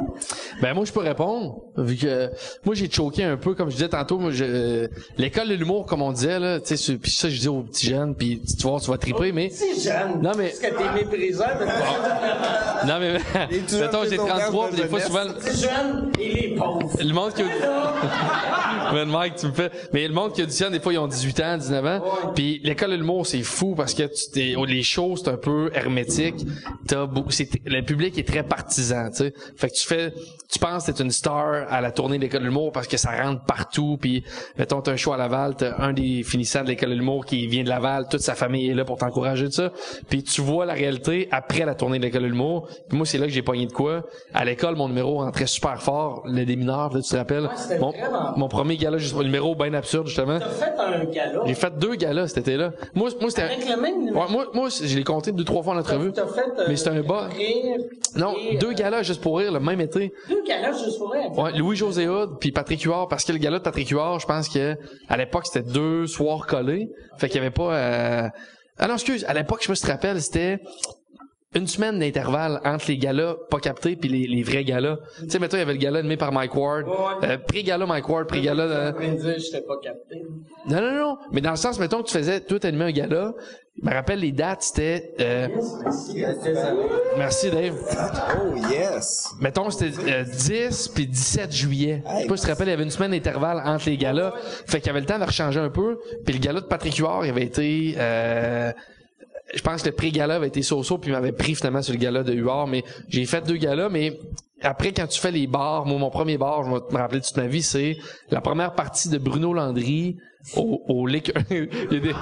Ben moi je peux répondre vu que moi j'ai choqué un peu comme je disais tantôt moi je l'école de l'humour comme on disait là tu sais puis ça je dis aux petits jeunes puis tu voir tu vas triper mais
C'est jeune.
Non, mais-
Parce que t'es méprisant, mais
non mais mettons j'ai
des auberges
33
de
puis des fois souvent
c'est jeune et les pauvres.
le monde qui Mais Mike, tu me fais. Mais le monde qui auditionne, des fois, ils ont 18 ans, 19 ans. Puis l'école de l'humour, c'est fou parce que tu t'es, oh, les shows, c'est un peu hermétique. T'as c'est, le public est très partisan, tu sais. Fait que tu fais, tu penses que t'es une star à la tournée de l'école de l'humour parce que ça rentre partout. Puis, mettons, t'as un show à Laval, t'as un des finissants de l'école de l'humour qui vient de Laval, toute sa famille est là pour t'encourager de ça. Puis tu vois la réalité après la tournée de l'école de l'humour. Puis moi, c'est là que j'ai pogné de quoi. À l'école, mon numéro rentrait super fort. Le des mineurs, là, tu te rappelles?
c'était
mon,
vraiment
mon premier gala, juste le numéro bien absurde, justement.
T'as fait un gala?
J'ai fait deux galas cet été-là. Moi, moi c'était.
Avec le même numéro?
Ouais, moi, moi, je l'ai compté deux, trois fois en entrevue.
T'as fait. euh,
Mais c'était un bas.
rire,
Non, deux
euh,
galas juste pour rire le même été.
Deux galas juste pour rire.
Ouais, Louis-José Hood puis Patrick Huard, parce que le gala de Patrick Huard, je pense que à l'époque, c'était deux soirs collés. Fait qu'il y avait pas... euh, Ah non, excuse, à l'époque, je me rappelle, c'était une semaine d'intervalle entre les galas pas captés puis les, les vrais galas. Tu sais, mettons, il y avait le gala animé par Mike Ward.
Ouais.
Euh, pré-gala Mike Ward, pré-gala... euh,
pas capté.
non, non, non. Mais dans le sens, mettons que tu faisais tout animer un gala. Je me rappelle les dates, c'était... Euh, merci, Dave.
Oh, yes!
Mettons, c'était euh, 10 puis 17 juillet. Je sais pas si tu te rappelles, il y avait une semaine d'intervalle entre les galas. Fait qu'il y avait le temps de rechanger un peu. Puis le gala de Patrick Huard, il avait été... Euh, je pense que le pré-gala avait été so-so, puis il m'avait pris finalement sur le gala de Huard. Mais j'ai fait deux galas, mais après, quand tu fais les bars, moi, mon premier bar, je vais me rappeler toute ma vie, c'est la première partie de Bruno Landry au, au liquor... il y a des...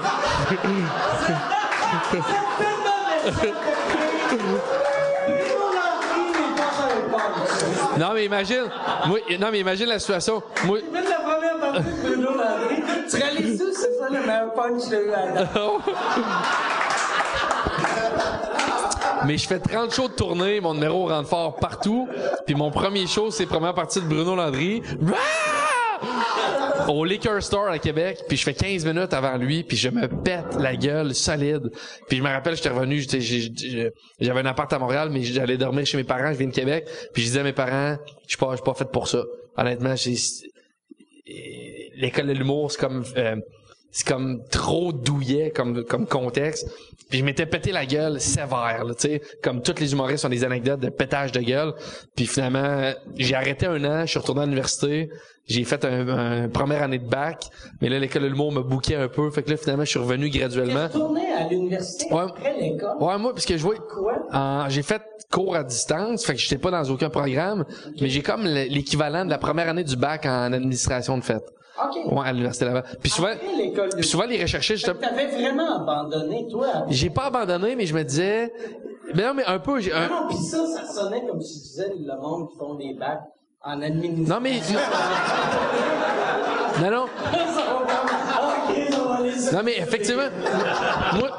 Non, mais imagine, moi, non, mais imagine la situation. Moi,
Même la première partie de Bruno Landry. Tu réalises tout, c'est ça le meilleur punch à la
mais je fais 30 shows de tournée, mon numéro rentre fort partout. Puis mon premier show, c'est première partie de Bruno Landry. Ah! Au Liquor Store à Québec, puis je fais 15 minutes avant lui, puis je me pète la gueule solide. Puis je me rappelle, j'étais revenu, j'avais un appart à Montréal, mais j'allais dormir chez mes parents, je viens de Québec, puis je disais à mes parents, je suis pas, pas fait pour ça. Honnêtement, j'ai l'école de l'humour, c'est comme euh, c'est comme trop douillet comme comme contexte. Puis je m'étais pété la gueule sévère, là, tu sais, comme tous les humoristes ont des anecdotes de pétage de gueule. Puis finalement, j'ai arrêté un an, je suis retourné à l'université, j'ai fait un, un première année de bac, mais là l'école de l'humour me bouquait un peu, fait que là finalement je suis revenu graduellement.
Retourner à l'université
Ouais.
après l'école?
Ouais, moi parce que je vois j'ai fait cours à distance, fait que j'étais pas dans aucun programme, mais j'ai comme le- l'équivalent de la première année du bac en administration de fête.
OK.
Ouais, à l'université là-bas. Puis souvent,
Après l'école de
puis souvent les recherchistes,
que T'avais vraiment abandonné, toi.
j'ai pas abandonné, mais je me disais, mais non, mais un peu, j'ai un,
Non, pis ça, ça sonnait comme si tu disais le monde qui font des bacs en administration.
non mais, non non, non mais effectivement, moi,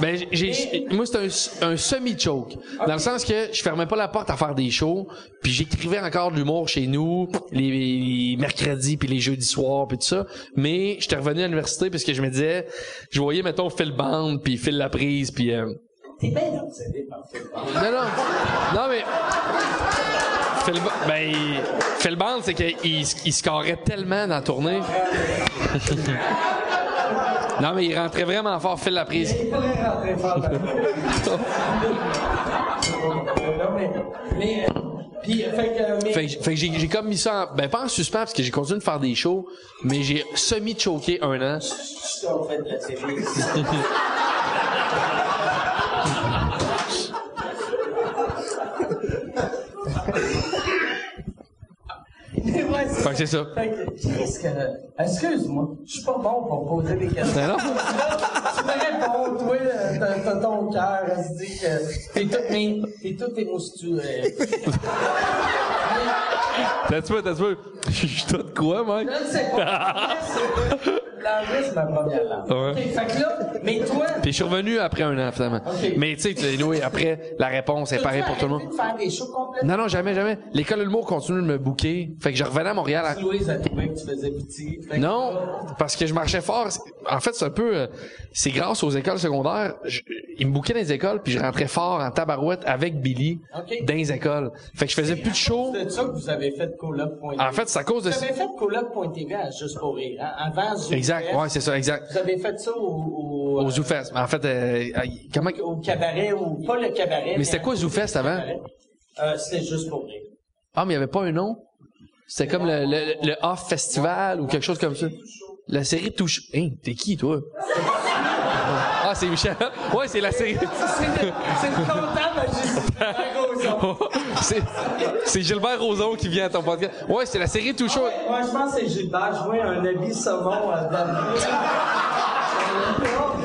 ben j'ai, moi c'était un, un semi choke, dans le sens que je fermais pas la porte à faire des shows, puis j'écrivais encore de l'humour chez nous les, les mercredis puis les jeudis soirs puis tout ça, mais j'étais revenu à l'université parce que je me disais, je voyais mettons Phil Band puis Phil Laprise puis euh,
T'es bien obsédé par ça.
Non, non. Non, mais. Phil, ben, il- Phil Band, c'est qu'il il scorait tellement dans la tournée. non, mais il rentrait vraiment fort, Phil la prise.
Il fort mais... Euh, Puis, euh, fait que... Mais...
Fait que, fait que j'ai j'ai comme mis ça en, ben pas en suspens parce que j'ai continué de faire des shows, mais j'ai semi-choqué un an.
Fait Mais ouais,
Fait que c'est ça.
Fait que, qu'est-ce que... Excuse-moi, je suis pas bon pour poser des questions.
Ben non.
tu me réponds, toi, t'as t'as ton cœur, elle se dit que t'es tout, mais t'es tout émoustillé.
T'as tu t'as tu Je suis tout de quoi, mec?
Je ne sais pas. L'anglais, c'est ma première langue.
Ouais.
Ok, fait que là, mais toi,
Puis je suis revenu après un an, finalement. Mais tu sais, anyway, après, la réponse est pareille pour tout le monde.
de faire des shows complètement?
Non, non, jamais, jamais. L'école de l'humour continue de me booker. Fait que je revenais à Montréal. à-
Louise a trouvé que tu faisais pitié.
Non, parce que je marchais fort. En fait, c'est un peu, euh, c'est grâce aux écoles secondaires. Je- ils me bouquaient dans les écoles, puis je rentrais fort en tabarouette avec Billy dans les écoles. Fait que je faisais plus de shows.
C'est ça que vous avez fait coloc.tv.
En fait, c'est à cause de
Vous avez fait coloc.tv à Juste pour rire. hein, Avant Zoufest.
exact. Ouais, c'est ça, exact.
Vous avez fait ça au... Au,
Au ZooFest. En fait, euh, euh, comment
au cabaret, ou pas le cabaret.
Mais c'était quoi ZooFest avant?
Euh, c'était Juste pour rire.
Ah, mais il y avait pas un nom? C'était comme le, le, le Off Festival ou quelque chose comme ça? La série touche. Hein, t'es qui toi? c'est Michel. Ouais, c'est la série.
C'est le, comptable à
c'est c'est Gilbert Rozon qui vient à ton podcast. Ouais, c'est la série Touche.
Moi, je pense que c'est Gilbert jouer un habit saumon à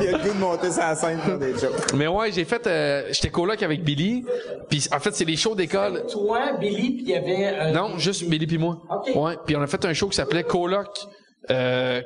Il a le goût de monter sur la scène pour des jokes.
Mais ouais, j'ai fait. euh, J'étais coloc avec Billy. Puis en fait, c'est les shows d'école.
Toi, Billy, puis il y avait... euh,
Non, juste Billy puis moi.
Ok.
Ouais. Puis on a fait un show qui s'appelait Coloc. Euh,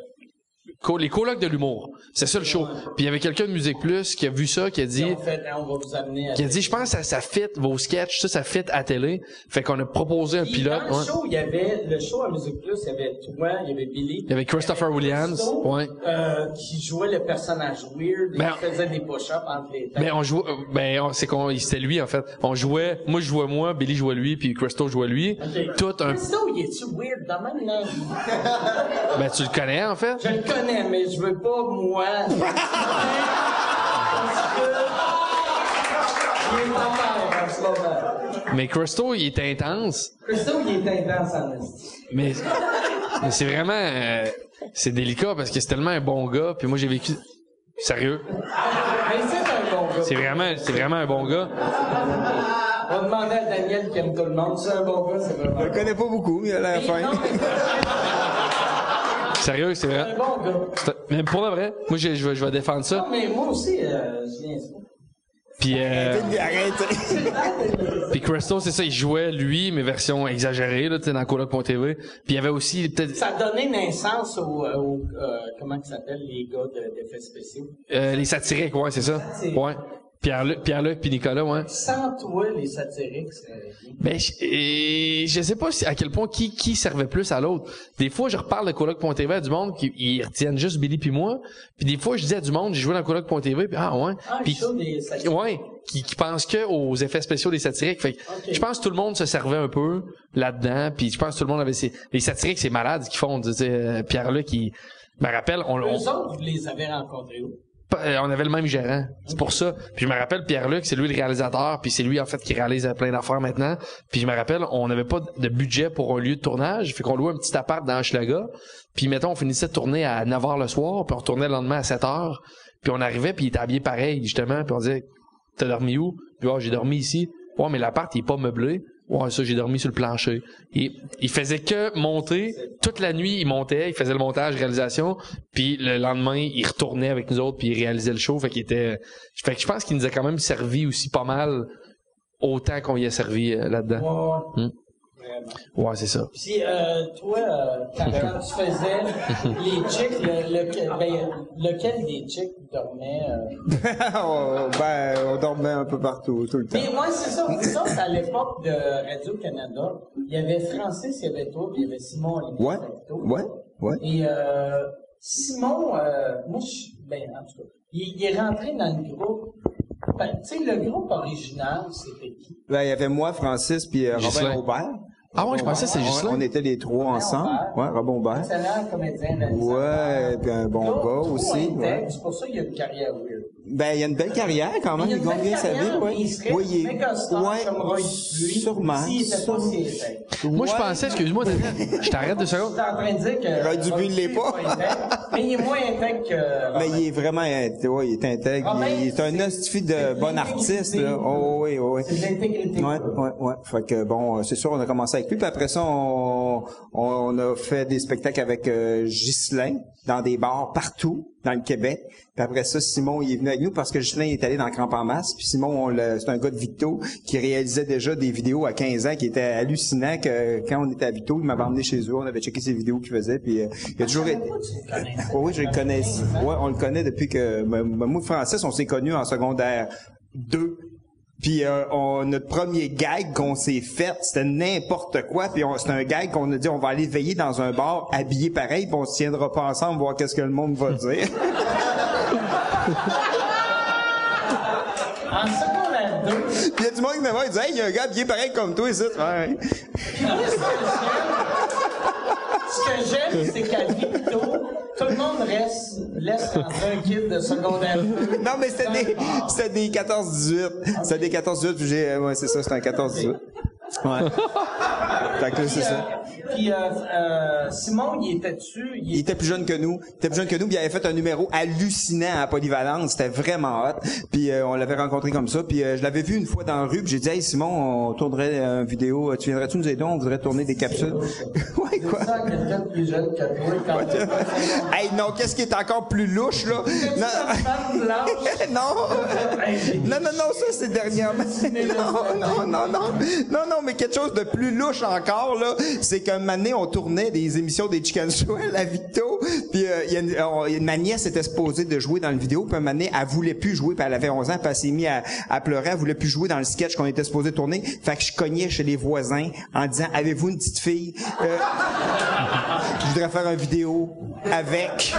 co- les colocs de l'humour. C'est ça le show. Puis il y avait quelqu'un de Musique Plus qui a vu ça, qui a dit,
En fait, hein, on va vous amener à...
qui a dit, je pense que ça, ça fit vos sketchs, ça, ça fit à télé. Fait qu'on a proposé un
Puis
pilote.
Dans le
ouais.
show, il y avait le show à Musique Plus, il y avait toi, il y avait Billy.
Il y avait Christopher Williams,
Christo,
ouais.
euh, qui jouait le personnage weird,
Ben,
qui faisait des push-ups entre les têtes.
Mais on jouait, euh, ben on- c'est qu'on, c'était lui en fait. On jouait, moi je jouais moi, Billy jouait lui, puis Christo jouait lui. Tout un,
Christo, il est-tu weird même, là?
ben tu le connais en fait.
Je le connais, mais je veux pas, moi. Parce que. Il est pas mal en ce moment.
Mais Christo il était intense.
Christo, il est intense en.
Mais, mais c'est vraiment, euh, c'est délicat parce que c'est tellement un bon gars. Puis moi j'ai vécu, sérieux,
Mais c'est un bon gars.
c'est vraiment, c'est vraiment un bon gars.
On va demander à Daniel qui aime tout le monde. C'est un bon gars, c'est vraiment.
Je le connais pas beaucoup, mais il a l'air fin.
Sérieux, c'est
c'est un
vrai.
bon gars.
Mais pour le vrai, moi je, je, vais- je vais défendre
Non,
ça.
mais moi aussi, euh, je viens ça.
Puis euh,
Arrête.
puis Christo c'est ça, il jouait lui, mais version exagérée là, tu sais dans Coloc.tv. Puis il y avait aussi peut-être
Ça a donné naissance aux, aux euh, comment ça s'appelle, les gars de- d'effets spéciaux?
euh, les satiriques, ouais c'est ça.
Satiriques.
Ouais. Pierre-Luc, Pierre-Luc puis Nicolas, ouais.
Sans toi, les satiriques, c'est...
Ben, je, et je sais pas si, à quel point qui, qui servait plus à l'autre. Des fois, je reparle de coloc.tv à du monde qui ils retiennent juste Billy puis moi. Puis des fois, je dis à du monde, j'ai joué dans coloc.tv, puis ah ouais.
Ah,
puis,
des satiriques.
ouais, qui, qui pense que aux effets spéciaux des satiriques. Fait je pense que tout le monde se servait un peu là-dedans. Puis je pense que tout le monde avait ses, les satiriques, c'est malade ce qu'ils font. Euh, Pierre-Luc, il me rappelle, on, on,
Eux autres, vous les avez rencontrés où?
Euh, on avait le même gérant. C'est pour ça. Puis je me rappelle Pierre-Luc, c'est lui le réalisateur, puis c'est lui en fait qui réalise plein d'affaires maintenant. Puis je me rappelle, on n'avait pas de budget pour un lieu de tournage, fait qu'on louait un petit appart dans Hochelaga. Puis mettons, on finissait de tourner à 9h le soir, puis on retournait le lendemain à 7h. Puis on arrivait, puis il était habillé pareil justement, puis on disait "T'as dormi où Puis oh, j'ai dormi ici." Ouais, mais l'appart il est pas meublé. Ouais, ça j'ai dormi sur le plancher. Et il faisait que monter toute la nuit, il montait, il faisait le montage, réalisation, puis le lendemain, il retournait avec nous autres puis il réalisait le show, fait qu'il était fait que je pense qu'il nous a quand même servi aussi pas mal autant qu'on y a servi euh, là-dedans.
Ouais.
Hmm.
Vraiment.
Ouais, c'est ça.
Puis, euh, toi, euh, quand, quand tu faisais les chicks, le, le- ben, lequel des chicks dormait? euh?
Ben, on dormait un peu partout, tout le temps.
Mais moi, c'est ça. Autres, à l'époque de Radio-Canada, il y avait Francis, il y avait toi, puis il y avait Simon. l'émission
Ouais, ouais, ouais.
Et euh, Simon, euh, moi, je, ben, en tout cas, il, il est rentré dans le groupe. Ben, tu sais, le groupe original, c'était qui?
Ben, il y avait moi, Francis, puis euh, Aubert.
Ah ouais, je pensais que c'est
On-
juste là.
On était les trois ensemble. Ouais, Robin Aubert.
Excellent comédien,
Ouais, puis un bon gars aussi.
C'est pour ça qu'il a une carrière weird.
Ben, il y a une belle carrière quand même.
Il
gagne bien sa vie, ouais.
il serait
Ouais, il est- ouais,
comme Roy Dupuis
sûrement.
si intègre.
Moi, je pensais, excuse-moi, Daniel, je t'arrête deux
Je
secondes.
suis en train de dire que.
Roy Dupuis l'est pas.
mais il est moins intègre que.
Mais il est vraiment, ouais, il est intègre. Il est un hostifie de bon artiste, là. Oh, oui, oui,
C'est de
oui.
l'intégrité.
Ouais, ouais, ouais. Fait que bon, euh, c'est sûr, on a commencé avec lui. Puis après ça, on, on a fait des spectacles avec euh, Ghislain dans des bars partout dans le Québec. Puis après ça, Simon, il est venu avec nous parce que Ghislain est allé dans Cramp en masse. Puis Simon, c'est un gars de Victo qui réalisait déjà des vidéos à 15 ans qui étaient hallucinants que quand on était à Victo, il m'avait emmené chez eux, on avait checké ses vidéos qu'il faisait. Puis euh, il a toujours été...
Le?
Oui, oui, je le connais. Ouais, on le connaît depuis que ben, ben, moi, Francis, on s'est connus en secondaire 2. Puis euh, on, notre premier gag qu'on s'est fait, c'était n'importe quoi. Puis on- c'était un gag qu'on a dit, on va aller veiller dans un bar habillé pareil, puis on se tiendra pas ensemble, voir qu'est-ce que le monde va dire.
En secondaire 2,
puis il y a du monde qui me voit, il dit, hey, il y a un gars habillé pareil comme toi ici. Ouais.
ce que j'aime, c'est qu'à Victo, tout le monde reste, laisse rentrer un kid de secondaire 2.
Non, mais c'était des, c'était des 14-18. C'était des 14-18, puis j'ai, ouais, c'est ça, c'était un 14-18. Ouais. fait que c'est ça.
Puis, euh, euh, Simon, il était dessus.
Il était plus jeune que nous. Il était plus jeune que nous, puis il avait fait un numéro hallucinant à Polyvalence. C'était vraiment hot. Puis euh, on l'avait rencontré comme ça. Puis euh, je l'avais vu une fois dans la rue, puis j'ai dit Hey Simon, on tournerait une vidéo. Tu viendrais-tu nous aider? On voudrait tourner des capsules. ouais, quoi?
ça, quelqu'un de plus jeune que toi, quand
hey non, qu'est-ce qui est encore plus louche, là? Non. non. Non, non, non, ça c'est dernièrement. Non, non, non, non. Non, non, mais quelque chose de plus louche encore, là, c'est qu'un moment donné, on tournait des émissions des Chicken Swell à Victo, puis euh, une- ma nièce était supposée de jouer dans le vidéo, puis un moment donné, elle voulait plus jouer, puis elle avait 11 ans, puis elle s'est mise à, à pleurer, elle voulait plus jouer dans le sketch qu'on était supposé tourner, fait que je cognais chez les voisins en disant, avez-vous une petite fille? Euh, je voudrais faire une vidéo avec...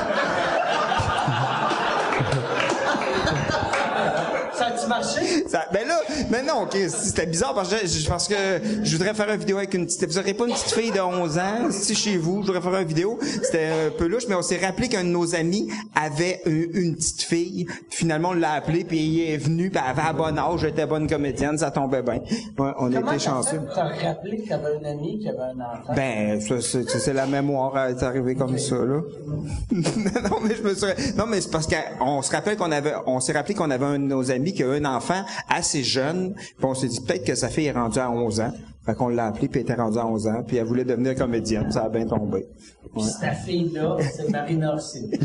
Ça,
ben là, mais non, ok, c'était bizarre parce que, je, parce que je voudrais faire une vidéo avec une petite, vous aurez pas une petite fille de 11 ans, si chez vous, je voudrais faire une vidéo. C'était un peu louche, mais on s'est rappelé qu'un de nos amis avait une, une petite fille. Finalement, on l'a appelé, puis il est venu, puis elle avait un bon âge, elle était bonne comédienne, ça tombait bien. Ouais, on
Comment
était chanceux.
fait? T'as rappelé que t'avais un ami qui avait un enfant?
Ben, c'est, la mémoire, elle est arrivée comme ça, là. non, mais je me suis, non, mais c'est parce qu'on se rappelle qu'on avait, on s'est rappelé qu'on avait un de nos amis qui a un enfant assez jeune, puis on s'est dit peut-être que sa fille est rendue à 11 ans. Fait qu'on l'a appelé puis elle était rendue à 11 ans, puis elle voulait devenir comédienne, ça a bien tombé.
Puis ta fille-là, c'est Marina Orsini.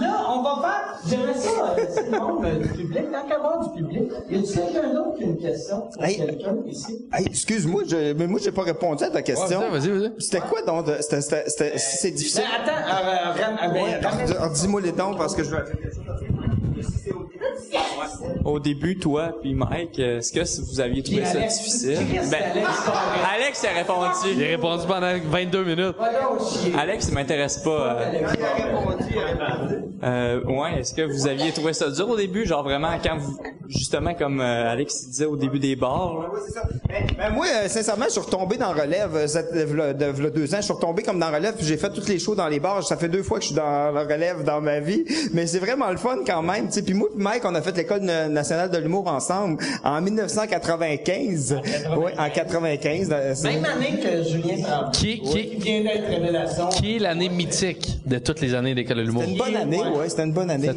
Là, on va faire. J'aimerais ça, euh, c'est le monde euh, du public. Tant qu'à voir du public, y a-tu quelqu'un d'autre qui a une question pour
Hey.
quelqu'un ici?
Hey, excuse-moi, je, mais moi j'ai pas répondu à ta question.
Ouais, vas-y, vas-y.
C'était quoi donc c'était, c'était, c'était- si c'est difficile.
Ben, attends, euh, euh, euh, ben,
Ouais,
ramène-
alors, alors, dis-moi les dons parce que je veux.
Au début, toi puis Mike, est-ce que vous aviez trouvé ça
Alex,
difficile? Ben,
Alex,
a répondu.
Il a répondu pendant 22 minutes.
Alex, il m'intéresse pas. euh,
Alex,
Euh, ouais, est-ce que vous aviez trouvé ça dur au début, genre vraiment quand vous, justement comme euh, Alex disait au début des bars, là?
Ben, ben, moi, euh, sincèrement, je suis retombé dans relève. cette- de, deux ans, je suis retombé comme dans relève. puis J'ai fait toutes les shows dans les bars. Ça fait deux fois que je suis dans la relève dans ma vie, mais c'est vraiment le fun quand même. Puis moi, puis Mike, on a fait l'école na- nationale de l'humour ensemble en 1995. Oui, en 95. euh, c'est-
Même année que Julien Tremblay.
Qui, qui,
Qui vient d'être révélation.
qui est l'année mythique de toutes les années d'école de l'humour?
C'était une bonne année, ouais, c'était une bonne année.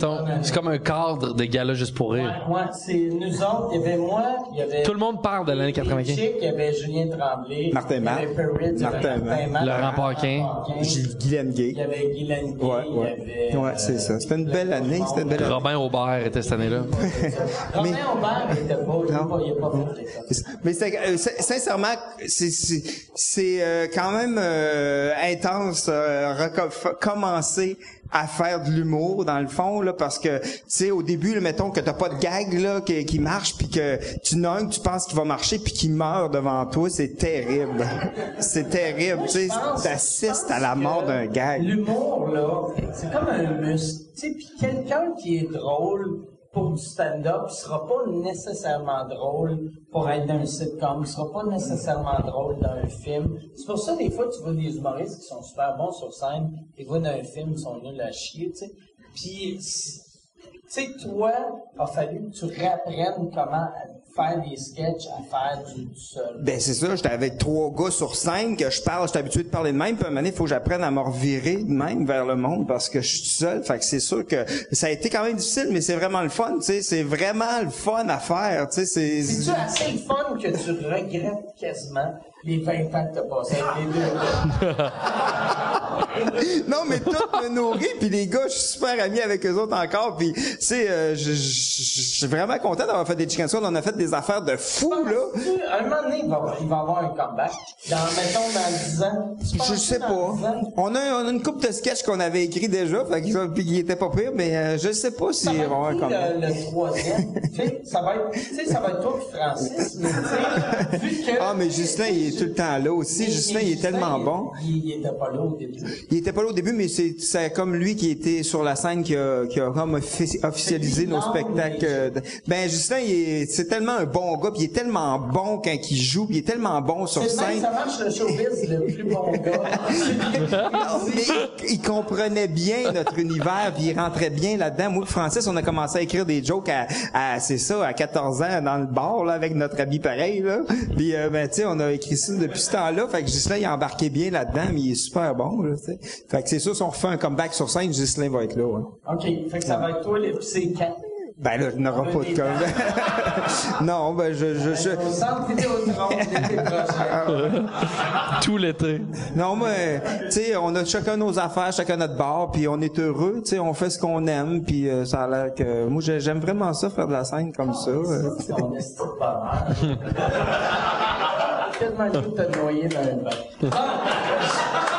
C'est comme un cadre de gala juste pour rire.
Ouais, ouais, c'est nous autres, il y avait moi, il y avait.
Tout le monde parle de l'année 95.
Chic, il y avait Julien Tremblay.
Martin
Il y avait
Matt.
Perrit,
Martin Matt.
Laurent Paquin.
Guylaine Gay.
Il y avait Guy Lenguet,
Ouais, ouais. Ouais, c'est ça. C'était une belle année, c'était une belle année.
Robin Aubert était cette année-là.
Mais c'est, euh, sincèrement, c'est, c'est, c'est, euh, quand même euh, intense euh, reco- commencer à faire de l'humour dans le fond là parce que tu sais au début là, mettons que t'as pas de gag là qui, qui marche puis que tu n'as un que tu penses qu'il va marcher puis qui meurt devant toi c'est terrible c'est terrible tu sais t'assistes à la mort d'un gag
L'humour, là, c'est comme un muscle. Tu sais, puis quelqu'un qui est drôle pour du stand-up sera pas nécessairement drôle pour être dans un sitcom, sera pas nécessairement drôle dans un film. C'est pour ça, des fois, tu vois des humoristes qui sont super bons sur scène, tu vois dans un film, ils sont nuls à chier, tu sais. Puis, sais, toi, a fallu que tu réapprennes comment faire des sketchs à faire du, du seul.
Ben c'est ça, j'étais avec trois gars sur scène que je parle, j'étais habitué de parler de même, puis à un moment donné, il faut que j'apprenne à me revirer de même vers le monde parce que je suis tout seul. Fait que c'est sûr que ça a été quand même difficile, mais c'est vraiment le fun, tu sais, c'est vraiment le fun à faire, tu sais, c'est...
C'est-tu assez le fun que tu regrettes quasiment les 20 ans que t'as passé avec les deux gars?
non, mais tout me nourrit, puis les gars, je suis super ami avec eux autres encore, puis tu sais, euh, je suis vraiment content d'avoir fait des chicken Swell. On a fait des affaires de fou, là.
Un moment donné, il va, il va avoir un comeback. Dans, mettons, dans 10 ans.
Je sais pas.
10 ans,
On a, on a une coupe de sketchs qu'on avait écrit déjà, fait qu'ils puis qui était pas pire, mais euh, je sais pas si
Ça
il
va
avoir un comeback.
le, le troisième? tu sais, ça va être, tu sais, ça va être toi et Francis, mais tu sais, vu que...
Ah, mais Justin, il est tout le temps là aussi. Justin, il est tellement bon.
Il, il était pas là au début.
Il était pas là au début, mais c'est, c'est comme lui qui était sur la scène qui a, qui a comme offici- officialisé nos
non,
spectacles.
mais-
euh, Ben Justin, il est, c'est tellement un bon gars, puis il est tellement bon quand il joue, puis il est tellement bon sur scène.
ça marche le showbiz, le plus bon gars.
Non, mais il, il comprenait bien notre univers, puis il rentrait bien là-dedans. Moi, Francis, on a commencé à écrire des jokes à, à c'est ça, à 14 ans dans le bar là, avec notre habit pareil là. Puis euh, ben tu sais, on a écrit ça depuis ce temps-là. Fait que Ghislain il a embarqué bien là-dedans, mais il est super bon là. Tu sais. Fait que c'est sûr, si on refait un comeback sur scène, Ghislain va être là. ouais.
OK, fait que ça va être toi, le- c'est quand?
Ben là, il n'y aura pas de COVID. non, ben je, je, je-
l'été prochain.
Tout l'été.
non, mais tu sais, on a chacun nos affaires, chacun notre bar, puis on est heureux, tu sais, on fait ce qu'on aime, puis euh, ça a l'air que moi j'ai- j'aime vraiment ça faire de la scène comme ça. euh.
C'est ton esti de bonheur. Tellement de te noyer dans le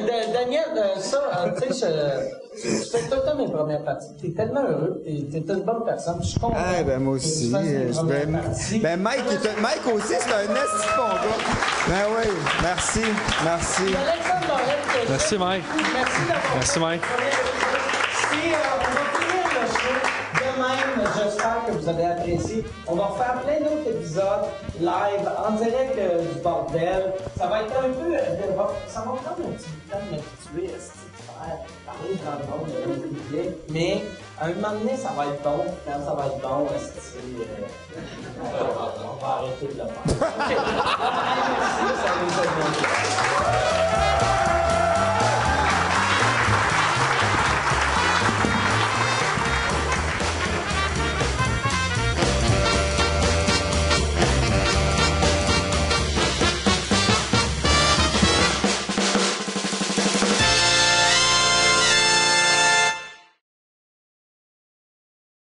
Daniel, euh, ça, euh, tu sais, je- tu fais tout le temps mes premières parties. T'es tellement heureux, t'es t'es une bonne personne. Je suis content.
Ah ben moi aussi. euh, ben, ben, Mike, est Mike aussi, c'est un esti bon gars. Ben oui, merci, merci.
Alexandre Morel, que
Merci, Mike.
Merci d'avoir
Merci, Mike.
le premier épisode. Et euh, on va finir le show de même. J'espère que vous avez apprécié. On va refaire plein d'autres épisodes live, en direct euh, du bordel. Ça va être un peu... euh, ça va prendre un petit temps de m'habituer à ce faire, parler dans le monde. Mais à un moment donné, ça va être bon. Quand ça va être bon, euh, on va arrêter de le faire. OK. Merci.